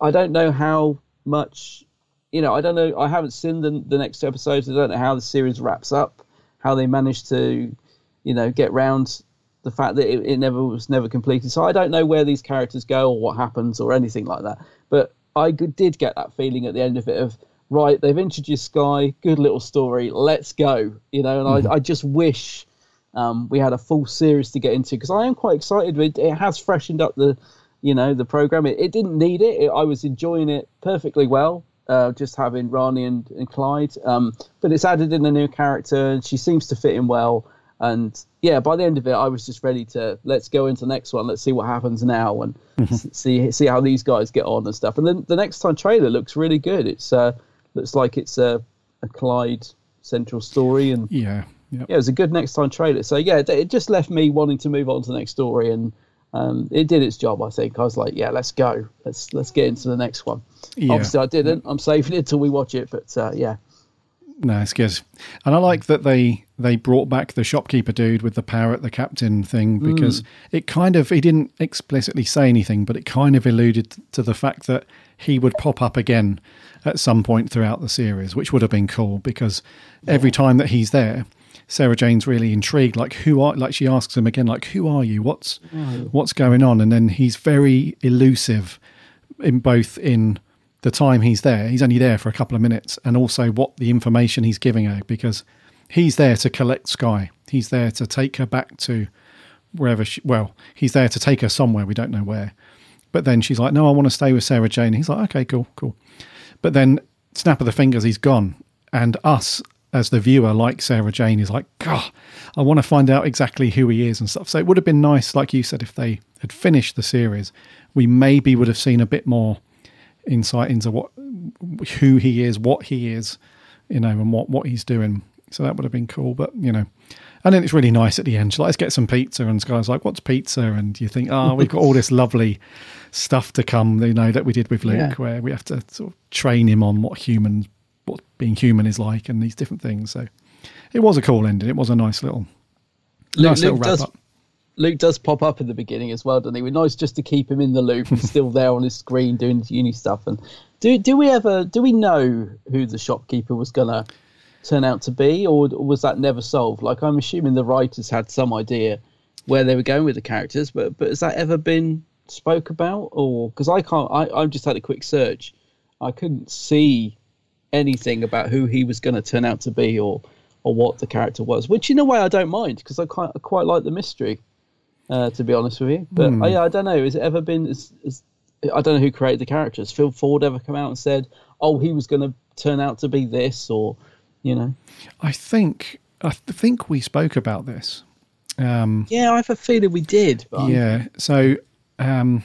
I don't know how much, you know, I don't know. I haven't seen the the next episodes. I don't know how the series wraps up, how they managed to, you know, get round the fact that it, it never was never completed. So I don't know where these characters go or what happens or anything like that. But I did get that feeling at the end of it of right, they've introduced Sky, good little story, let's go. You know, and I, I just wish um, we had a full series to get into because I am quite excited. It, it has freshened up the, you know, the program. It, it didn't need it. it. I was enjoying it perfectly well. Uh, just having Rani and, and Clyde, um, but it's added in a new character, and she seems to fit in well. And yeah, by the end of it, I was just ready to let's go into the next one. Let's see what happens now and s- see see how these guys get on and stuff. And then the next time trailer looks really good. It's uh, looks like it's a, a Clyde central story, and Yeah. Yep. yeah, it was a good next time trailer. So yeah, it- just left me wanting to move on to the next story, and um, it did its job. I think I was like, yeah, let's go, let's let's get into the next one. Yeah. Obviously, I didn't. I'm saving it till we watch it, but uh, yeah, No, it's good, and I like that they they brought back the shopkeeper dude with the parrot, the captain thing, Mm. because it kind of he didn't explicitly say anything, but it kind of alluded to the fact that he would pop up again at some point throughout the series, which would have been cool because every time that he's there, Sarah Jane's really intrigued. Like who are like she asks him again, like who are you? What's Oh. what's going on? And then he's very elusive in both in the time he's there. He's only there for a couple of minutes, and also what the information he's giving her because he's there to collect Sky. He's there to take her back to wherever she. Well, he's there to take her somewhere. We don't know where. But then she's like, "No, I want to stay with Sarah Jane." He's like, "Okay, cool, cool." But then, snap of the fingers, he's gone, and us as the viewer, like Sarah Jane, is like, "God, I want to find out exactly who he is and stuff." So it would have been nice, like you said, if they had finished the series, we maybe would have seen a bit more insight into what who he is, what he is, you know, and what what he's doing. So that would have been cool. But you know, and then it's really nice at the end. She's like, Let's get some pizza, and Sky's like, "What's pizza?" And you think, "Oh, we've got all this lovely stuff to come." You know that we did with Luke, Yeah. where we have to sort of train him on what human, what being human is like, and these different things. So it was a cool ending. It was a nice little, Luke, nice little Luke wrap does up. Luke does pop up at the beginning as well, doesn't he? We're nice just to keep him in the loop. He's still there on his screen doing his uni stuff. And do do we ever do we know who the shopkeeper was gonna turn out to be, or was that never solved? Like I'm assuming the writers had some idea where they were going with the characters, but but has that ever been spoke about? Or because I can't, I I just had a quick search, I couldn't see anything about who he was going to turn out to be, or or what the character was. Which in a way I don't mind because I quite I quite like the mystery uh, to be honest with you. But Hmm. I, I don't know. Has it ever been? I don't know who created the characters. Phil Ford ever come out and said, "Oh, he was going to turn out to be this," or you know? I think I th- think we spoke about this. Um, Yeah, I have a feeling we did. But yeah. So, um,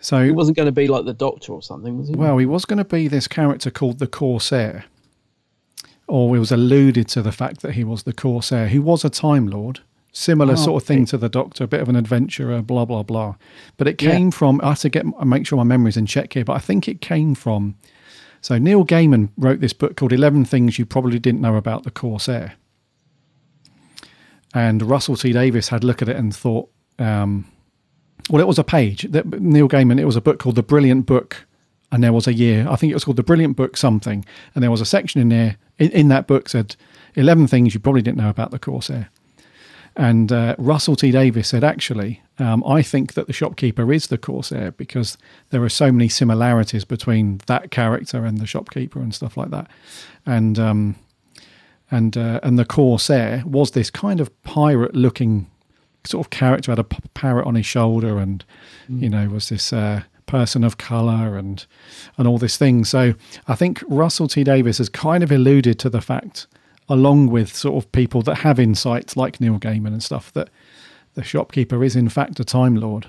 so he wasn't going to be like the Doctor or something, was he? Well, he was going to be this character called the Corsair, or it was alluded to the fact that he was the Corsair. He was a Time Lord, similar Oh, sort of thing to the Doctor, a bit of an adventurer, blah blah blah. But it Yeah. came from. I have to get make sure my memory's in check here, but I think it came from. So Neil Gaiman wrote this book called Eleven Things You Probably Didn't Know About the Corsair, and Russell T Davies had a look at it and thought. Um, well, it was a page that Neil Gaiman. It was a book called The Brilliant Book, and there was a year. I think it was called The Brilliant Book something, and there was a section in there in, in that book said eleven things you probably didn't know about the Corsair. And uh, Russell T Davies said, actually, um, I think that the shopkeeper is the Corsair because there are so many similarities between that character and the shopkeeper and stuff like that. And um, and uh, and the Corsair was this kind of pirate-looking sort of character, had a p- parrot on his shoulder, and you know was this uh, person of color and and all this thing. So I think Russell T Davies has kind of alluded to the fact, along with sort of people that have insights like Neil Gaiman and stuff, that the shopkeeper is in fact a Time Lord.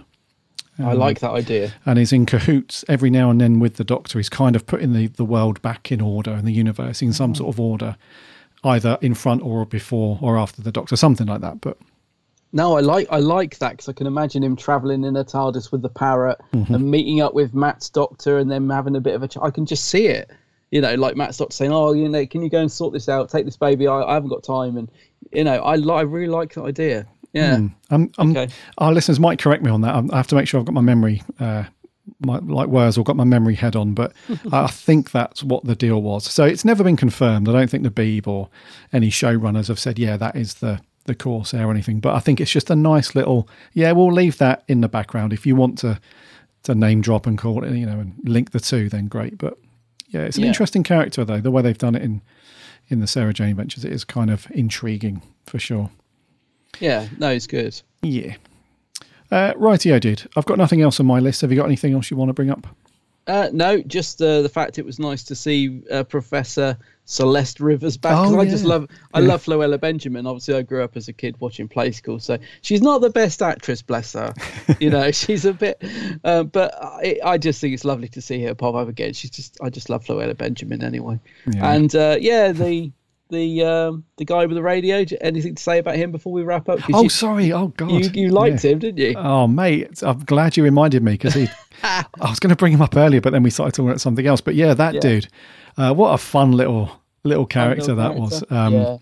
I Um, like that idea. and is in cahoots every now and then with the Doctor. He's kind of putting the, the world back in order and the universe in some sort of order, either in front or before or after the Doctor, something like that. But No, I like I like that because I can imagine him traveling in a TARDIS with the parrot Mhm. and meeting up with Matt's doctor and then having a bit of a. Ch- I can just see it, you know, like Matt doctor saying, "Oh, you know, can you go and sort this out? Take this baby. I, I haven't got time." And you know, I li- I really like that idea. Yeah. Hmm. Um, um, Okay. Our listeners might correct me on that. I have to make sure I've got my memory, uh, my, like Worzel, got my memory head on. But I think that's what the deal was. So it's never been confirmed. I don't think the Beeb or any showrunners have said, yeah, that is the the Corsair or anything. But I think it's just a nice little. Yeah, we'll leave that in the background if you want to to name drop and call it, you know, and link the two. Then great. But yeah, it's an Yeah. interesting character though. The way they've done it in in the Sarah Jane Adventures, it is kind of intriguing for sure. Yeah, no, it's good. Yeah. Uh, I did. I've got nothing else on my list. Have you got anything else you want to bring up? Uh, no, just uh, the fact it was nice to see uh, Professor Celeste Rivers back. Oh, yeah. I just love, I Yeah. love Floella Benjamin. Obviously, I grew up as a kid watching Play School, so she's not the best actress, bless her. you know, she's a bit, uh, but I, I just think it's lovely to see her pop up again. She's just, I just love Floella Benjamin anyway. Yeah. And uh, yeah, the the um, the guy with the radio. Anything to say about him before we wrap up? Oh, you- sorry. Oh, God. You, you liked Yeah. him, didn't you? Oh, mate, I'm glad you reminded me because he. I was going to bring him up earlier, but then we started talking about something else. But yeah, that Yeah. dude, uh, what a fun little little character that was. Um, Yeah.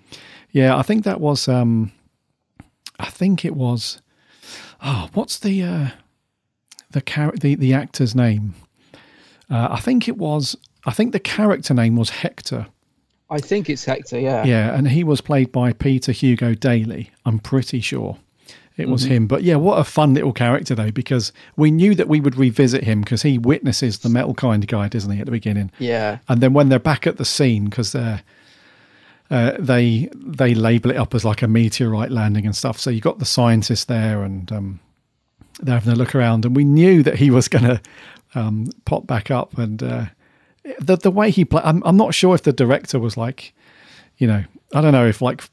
yeah. I think that was. Um, I think it was. Oh, what's the uh, the char- the the actor's name? Uh, I think it was. I think the character name was Hector. I think it's Hector. Yeah. Yeah, and he was played by Peter Hugo Daly. I'm pretty sure it was Mhm. him. But yeah, what a fun little character though, because we knew that we would revisit him because he witnesses the metal kind guy, doesn't he, at the beginning? Yeah. And then when they're back at the scene, because they're uh, they they label it up as like a meteorite landing and stuff. So you got the scientists there, and um, they're having a look around, and we knew that he was going to um, pop back up. And uh, the the way he played, I'm, I'm not sure if the director was like, you know, I don't know if like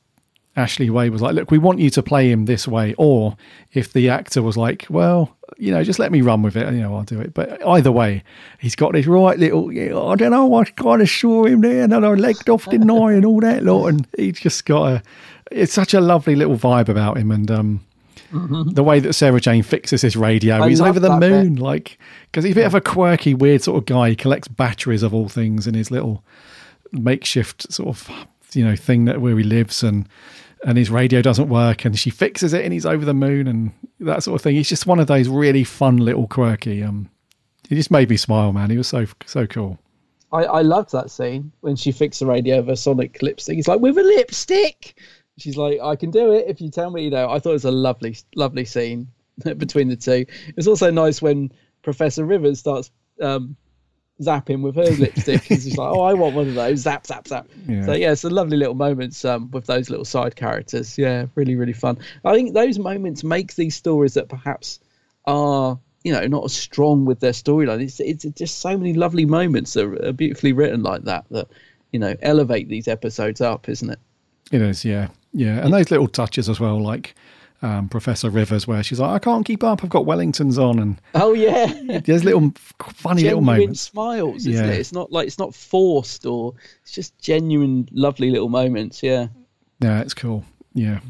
Ashley Way was like, look, we want you to play him this way, or if the actor was like, well, you know, just let me run with it, you know, I'll do it. But either way, he's got this right little, I don't know, I kind of saw him there, and I legged off, didn't and all that lot, and he's just got a, it's such a lovely little vibe about him, and um, the way that Sarah Jane fixes his radio, I he's over the that bit. moon, like because he's a bit of a quirky, weird sort of guy. He collects batteries of all things in his little makeshift sort of you know thing that where he lives and and his radio doesn't work and she fixes it and he's over the moon and that sort of thing he's just one of those really fun little quirky um he just made me smile man he was so so cool I, I loved that scene when she fixed the radio of a Sonic lipstick. He's like, with a lipstick. She's like, I can do it if you tell me. You know, I thought it was a lovely, lovely scene between the two. It's also nice when Professor Rivers starts um, zapping with her lipstick. She's like, oh, I want one of those. Zap, zap, zap. Yeah. So yeah, it's a lovely little moments um, with those little side characters. Yeah, really, really fun. I think those moments make these stories that perhaps are you know not as strong with their storyline. It's it's just so many lovely moments that are beautifully written like that that you know elevate these episodes up, isn't it? It is yeah yeah and those little touches as well like um, professor rivers where she's like i can't keep up i've got wellingtons on and Oh yeah, there's little funny little genuine moments smiles. Isn't Yeah. it? It's not like it's not forced or it's just genuine, lovely little moments. Yeah. Yeah, it's cool. Yeah.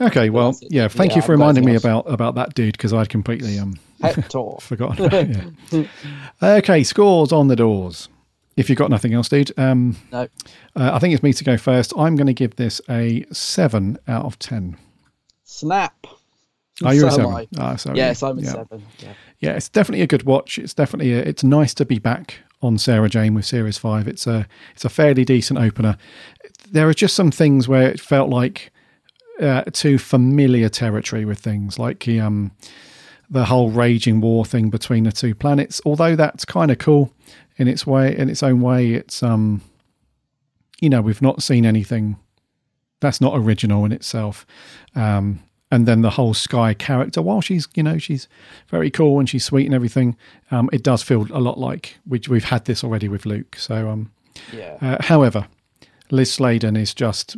Okay, well, yeah. Thank Yeah, you for reminding me about about that dude because I'd completely um forgotten. About it, yeah. Okay, scores on the doors. If you've got nothing else, dude, um, No. uh, I think it's me to go first. I'm going to give this a seven out of ten. Snap. Are you a So seven? am I. Ah, sorry. Yes, I'm a Yeah. seven. Yeah. Yeah, it's definitely a good watch. It's definitely a, it's nice to be back on Sarah Jane with Series Five. It's a it's a fairly decent opener. There are just some things where it felt like uh, too familiar territory with things like the um the whole raging war thing between the two planets. Although that's kind of cool in its way, in its own way. It's um you know we've not seen anything that's not original in itself. Um, and then the whole Sky character, while she's you know she's very cool and she's sweet and everything, um, it does feel a lot like we, we've had this already with Luke. So, um, Yeah. uh, however, Liz Sladen is just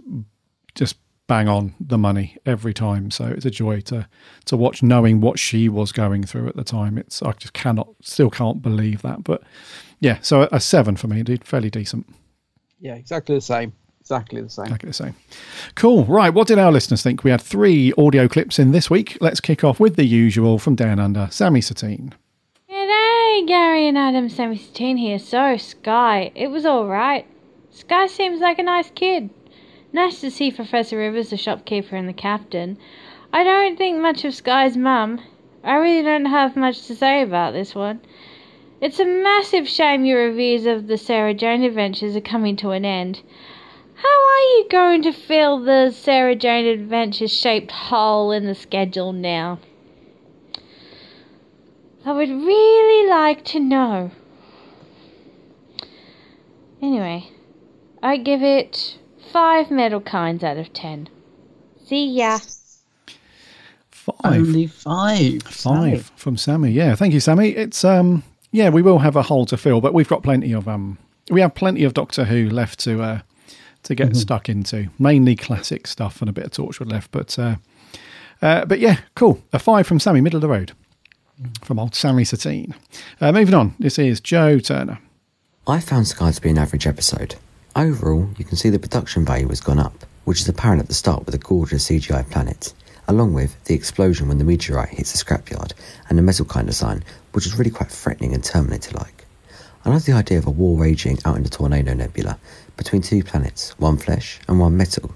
just bang on the money every time. So it's a joy to to watch, knowing what she was going through at the time. It's I just cannot, still can't believe that. But yeah, so a, a seven for me, indeed, fairly decent. Yeah, exactly the same. Exactly the same. Exactly the same. Cool. Right. What did our listeners think? We had three audio clips in this week. Let's kick off with the usual from Down Under, Sammy Satine. G'day, Gary and Adam, Sammy Satine here. So, Sky, it was alright. Sky seems like a nice kid. Nice to see Professor Rivers, the shopkeeper, and the captain. I don't think much of Sky's mum. I really don't have much to say about this one. It's a massive shame your reviews of the Sarah Jane adventures are coming to an end. How are you going to fill the Sarah Jane Adventures shaped hole in the schedule now? I would really like to know. Anyway, I give it five metal kinds out of ten. See ya. Five. Only five. Five from Sammy. Yeah, thank you, Sammy. It's um, yeah, we will have a hole to fill, but we've got plenty of um, we have plenty of Doctor Who left to uh, to get Mhm. stuck into. Mainly classic stuff and a bit of Torchwood left, but uh, uh, but yeah, cool. A five from Sammy, middle of the road, from old Sammy Satine. Uh, moving on. This is Joe Turner. I found Sky to be an average episode. Overall, you can see the production value has gone up, which is apparent at the start with a gorgeous CGI planet, along with the explosion when the meteorite hits the scrapyard and the metal kind of design, which is really quite threatening and Terminator like. I love the idea of a war raging out in the Tornado Nebula between two planets, one flesh and one metal.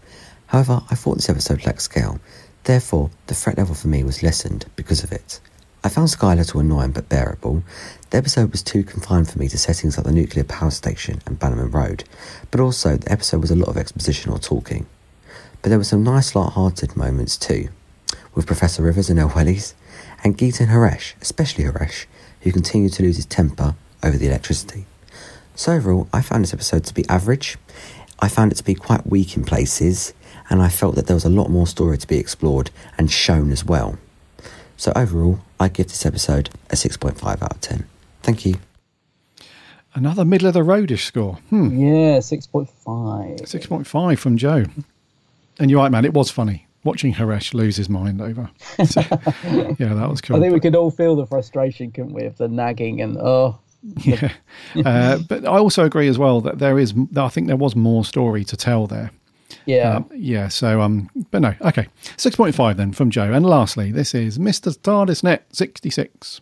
However, I thought this episode lacked scale, therefore, the threat level for me was lessened because of it. I found Sky a little annoying but bearable. The episode was too confined for me to settings like the nuclear power station and Bannerman Road, but also the episode was a lot of exposition or talking. But there were some nice light-hearted moments too, with Professor Rivers and El Wellies, and Gita and Haresh, especially Haresh, who continued to lose his temper over the electricity. So overall, I found this episode to be average. I found it to be quite weak in places, and I felt that there was a lot more story to be explored and shown as well. So overall, I give this episode a 6.5 out of 10. Thank you. Another middle of the roadish score. Hmm. Yeah, six point five. Six point five from Joe. And you're right, man. It was funny watching Haresh lose his mind over. So, yeah, that was cool. I think we could all feel the frustration, couldn't we, of the nagging and oh. yeah. Uh, but I also agree as well that there is. I think there was more story to tell there. Yeah. Um, yeah. So um. But no. Okay. Six point five then from Joe. And lastly, this is Mister TARDISnet sixty six.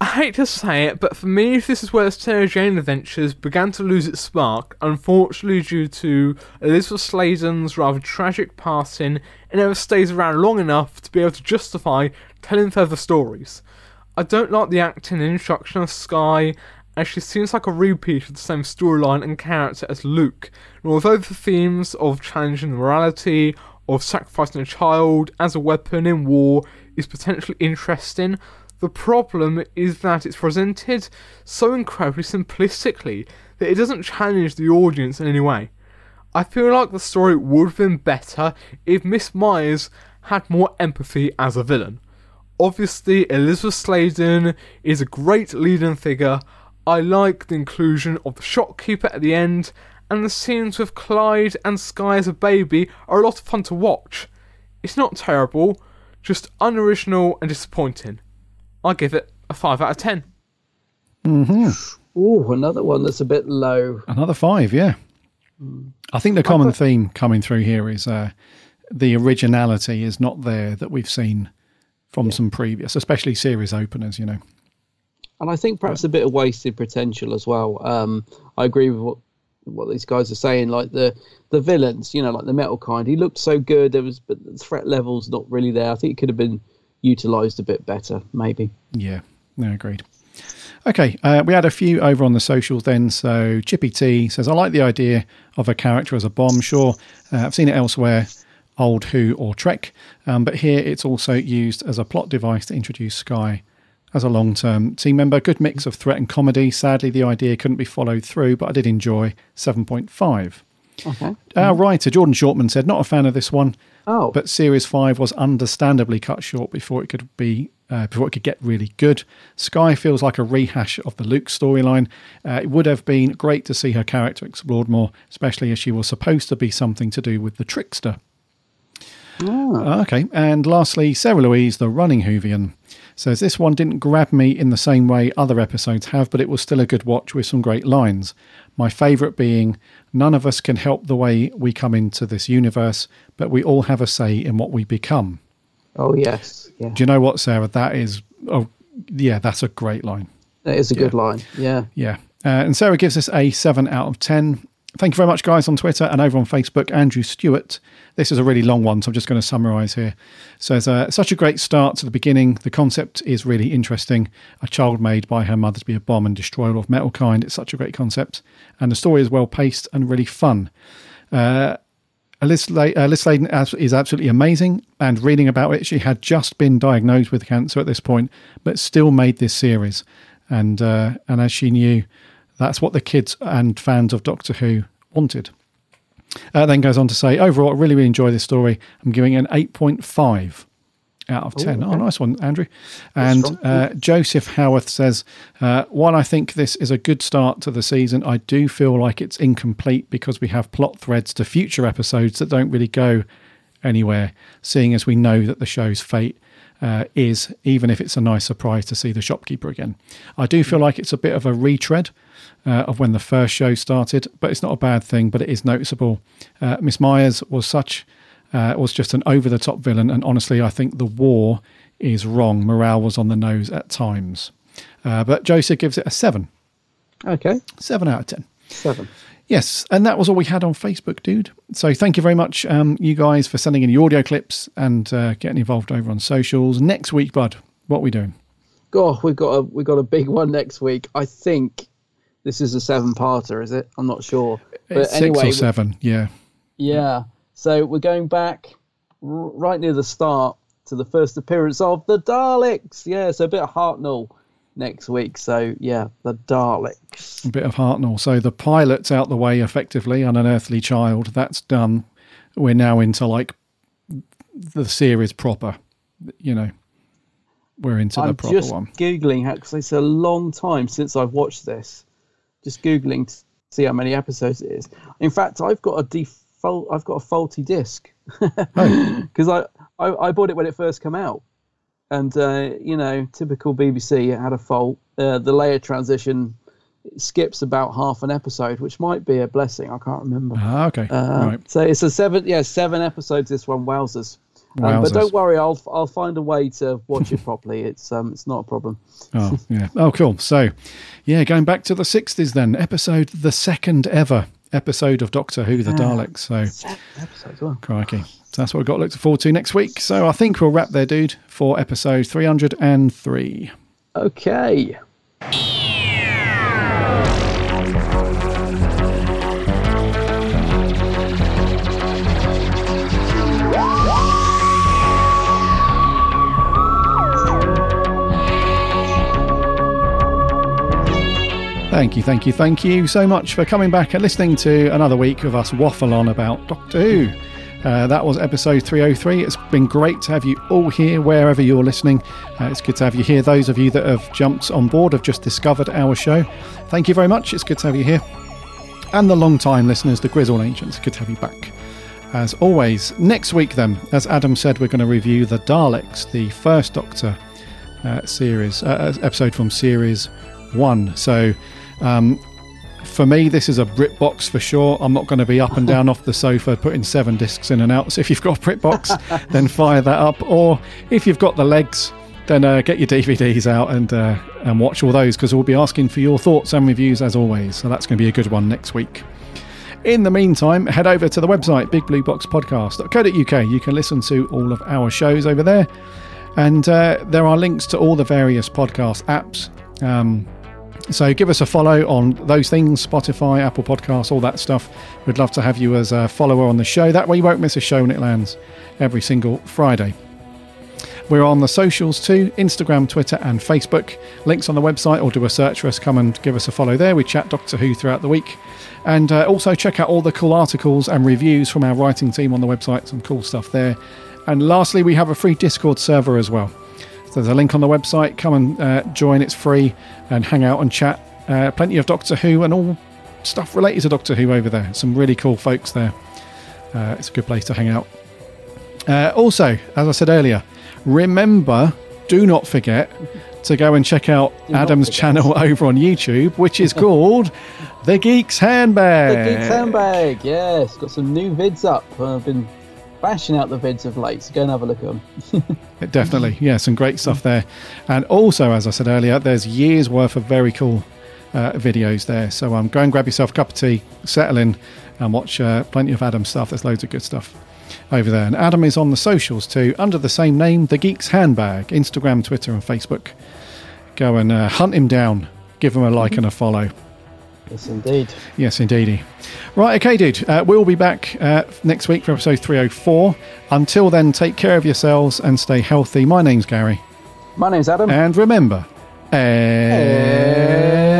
I hate to say it, but for me, this is where Sarah Jane Adventures began to lose its spark, unfortunately due to Elizabeth Sladen's rather tragic passing, and never stays around long enough to be able to justify telling further stories. I don't like the acting and introduction of Sky, as she seems like a repeat of the same storyline and character as Luke, and although the themes of challenging morality, of sacrificing a child as a weapon in war is potentially interesting, the problem is that it's presented so incredibly simplistically that it doesn't challenge the audience in any way. I feel like the story would have been better if Miss Myers had more empathy as a villain. Obviously, Elizabeth Sladen is a great leading figure. I like the inclusion of the shopkeeper at the end, and the scenes with Clyde and Sky as a baby are a lot of fun to watch. It's not terrible, just unoriginal and disappointing. I give it a 5 out of 10. Mm-hmm. Oh, another one that's a bit low. Another five. Yeah. I think the common theme coming through here is uh, the originality is not there that we've seen from some previous, especially series openers. You know. And I think perhaps a bit of wasted potential as well. Um, I agree with what what these guys are saying. Like the the villains, you know, like the metal kind. He looked so good. There was, but the threat level's not really there. I think it could have been utilized a bit better, maybe. Yeah, no, agreed. Okay, uh, we had a few over on the socials then. So Chippy T says, I like the idea of a character as a bomb. Sure, uh, I've seen it elsewhere, old Who or Trek, um, but here it's also used as a plot device to introduce Sky as a long term team member. Good mix of threat and comedy. Sadly, the idea couldn't be followed through, but I did enjoy 7.5. Okay. Our writer, Jordan Shortman, said, Not a fan of this one. Oh. But Series 5 was understandably cut short before it could be. Uh, before it could get really good. Sky feels like a rehash of the Luke storyline. Uh, it would have been great to see her character explored more, especially as she was supposed to be something to do with the trickster. Uh, Okay, and lastly, Sarah Louise, the running Whovian, says this one didn't grab me in the same way other episodes have, but it was still a good watch with some great lines. My favourite being, None of us can help the way we come into this universe, but we all have a say in what we become. Oh yes, yeah. Do you know what, Sarah? That is, oh, yeah, that's a great line. That is a good line. Yeah. Yeah. Uh, and Sarah gives us a 7 out of 10. Thank you very much, guys, on Twitter and over on Facebook. Andrew Stewart. This is a really long one, so I'm just going to summarize here. Says, uh, such a great start to the beginning. The concept is really interesting. A child made by her mother to be a bomb and destroy all of metal kind. It's such a great concept. And the story is well paced and really fun. Uh, Liz, uh, is absolutely amazing, and reading about it, she had just been diagnosed with cancer at this point, but still made this series. And uh, and as she knew, that's what the kids and fans of Doctor Who wanted. Uh, then goes on to say, overall, I really, really enjoy this story. I'm giving it an 8.5 out of 10. Ooh, Oh, nice one, Andrew. And uh, Joseph Howarth says, uh, while I think this is a good start to the season, I do feel like it's incomplete because we have plot threads to future episodes that don't really go anywhere, seeing as we know that the show's fate uh, is, even if it's a nice surprise to see the shopkeeper again. I do feel like it's a bit of a retread uh, of when the first show started, but it's not a bad thing, but it is noticeable. Uh, Miss Myers was such. Uh, was just an over the top villain, and honestly, I think the war is wrong. Morale was on the nose at times. Uh, but Joseph gives it a seven. Okay. Seven out of ten. Seven. Yes, and that was all we had on Facebook, dude. So thank you very much, um, you guys, for sending in your audio clips and uh, getting involved over on socials. Next week, bud, what are we doing? God, we've got a we've got a big one next week. I think this is a seven-parter, is it? I'm not sure. But It's anyway, Six or seven, yeah. Yeah. So we're going back r- right near the start to the first appearance of the Daleks. Yeah, so a bit of Hartnell next week. So yeah, the Daleks. A bit of Hartnell. So the pilot's out the way effectively, Unearthly Child. That's done. We're now into like the series proper. You know, we're into the I'm proper just one. googling how because it's a long time since I've watched this. Just googling to see how many episodes it is. In fact, I've got a default. I've got a faulty disc because I, I I bought it when it first came out, and uh, you know, typical BBC it had a fault. Uh, the layer transition skips about half an episode, which might be a blessing. I can't remember. Ah, okay. Uh, right. So it's a seven, yeah, seven episodes. This one, wowzers. Um, but don't worry, I'll I'll find a way to watch it properly. It's um, it's not a problem. Oh, yeah. Oh, cool. So, yeah, going back to the 60s then, episode, the second ever episode of Doctor Who, The Yeah. Daleks. So. Well. crikey. So that's what we've got to look forward to next week. So I think we'll wrap there, dude, for episode 303. Okay. Thank you, thank you, thank you so much for coming back and listening to another week of us waffle on about Doctor Who. Uh, that was episode 303. It's been great to have you all here wherever you're listening. Uh, it's good to have you here. Those of you that have jumped on board have just discovered our show. Thank you very much. It's good to have you here. And the long time listeners, the Grizzle Ancients, good to have you back. As always, next week, then, as Adam said, we're going to review The Daleks, the first Doctor uh, series, uh, episode from series one. So, um, for me, this is a BritBox for sure. I'm not going to be up and down off the sofa putting seven discs in and out. So if you've got a BritBox, then fire that up. Or if you've got the legs, then uh, get your DVDs out and uh, and watch all those because we'll be asking for your thoughts and reviews as always. So that's going to be a good one next week. In the meantime, head over to the website bigblueboxpodcast.co.uk. You can listen to all of our shows over there. And uh, there are links to all the various podcast apps. Um, so give us a follow on those things Spotify, Apple Podcasts, all that stuff. We'd love to have you as a follower on the show. That way you won't miss a show when it lands every single Friday. We're on the socials too Instagram, Twitter, and Facebook. Links on the website, or do a search for us. Come and give us a follow there. We chat Doctor Who throughout the week. And uh, also check out all the cool articles and reviews from our writing team on the website. Some cool stuff there. And lastly, we have a free Discord server as well. There's a link on the website. Come and uh, join. It's free and hang out and chat. Uh, plenty of Doctor Who and all stuff related to Doctor Who over there. Some really cool folks there. Uh, it's a good place to hang out. Uh, also, as I said earlier, remember, do not forget to go and check out Do Adam's channel over on YouTube, which is called The Geek's Handbag. The Geeks Handbag, yes. Got some new vids up. I've been bashing out the vids of late, so go and have a look at them. Definitely, yeah, some great stuff there. And also, as I said earlier, there's years worth of very cool uh, videos there. So um, go and grab yourself a cup of tea, settle in, and watch uh, plenty of Adam stuff. There's loads of good stuff over there. And Adam is on the socials too, under the same name, The Geek's Handbag, Instagram, Twitter, and Facebook. Go and uh, hunt him down, give him a like and a follow. Yes, indeed. Yes, indeedy. Right, okay, dude. Uh, we'll be back uh, next week for episode 304. Until then, take care of yourselves and stay healthy. My name's Gary. My name's Adam. And remember, eh,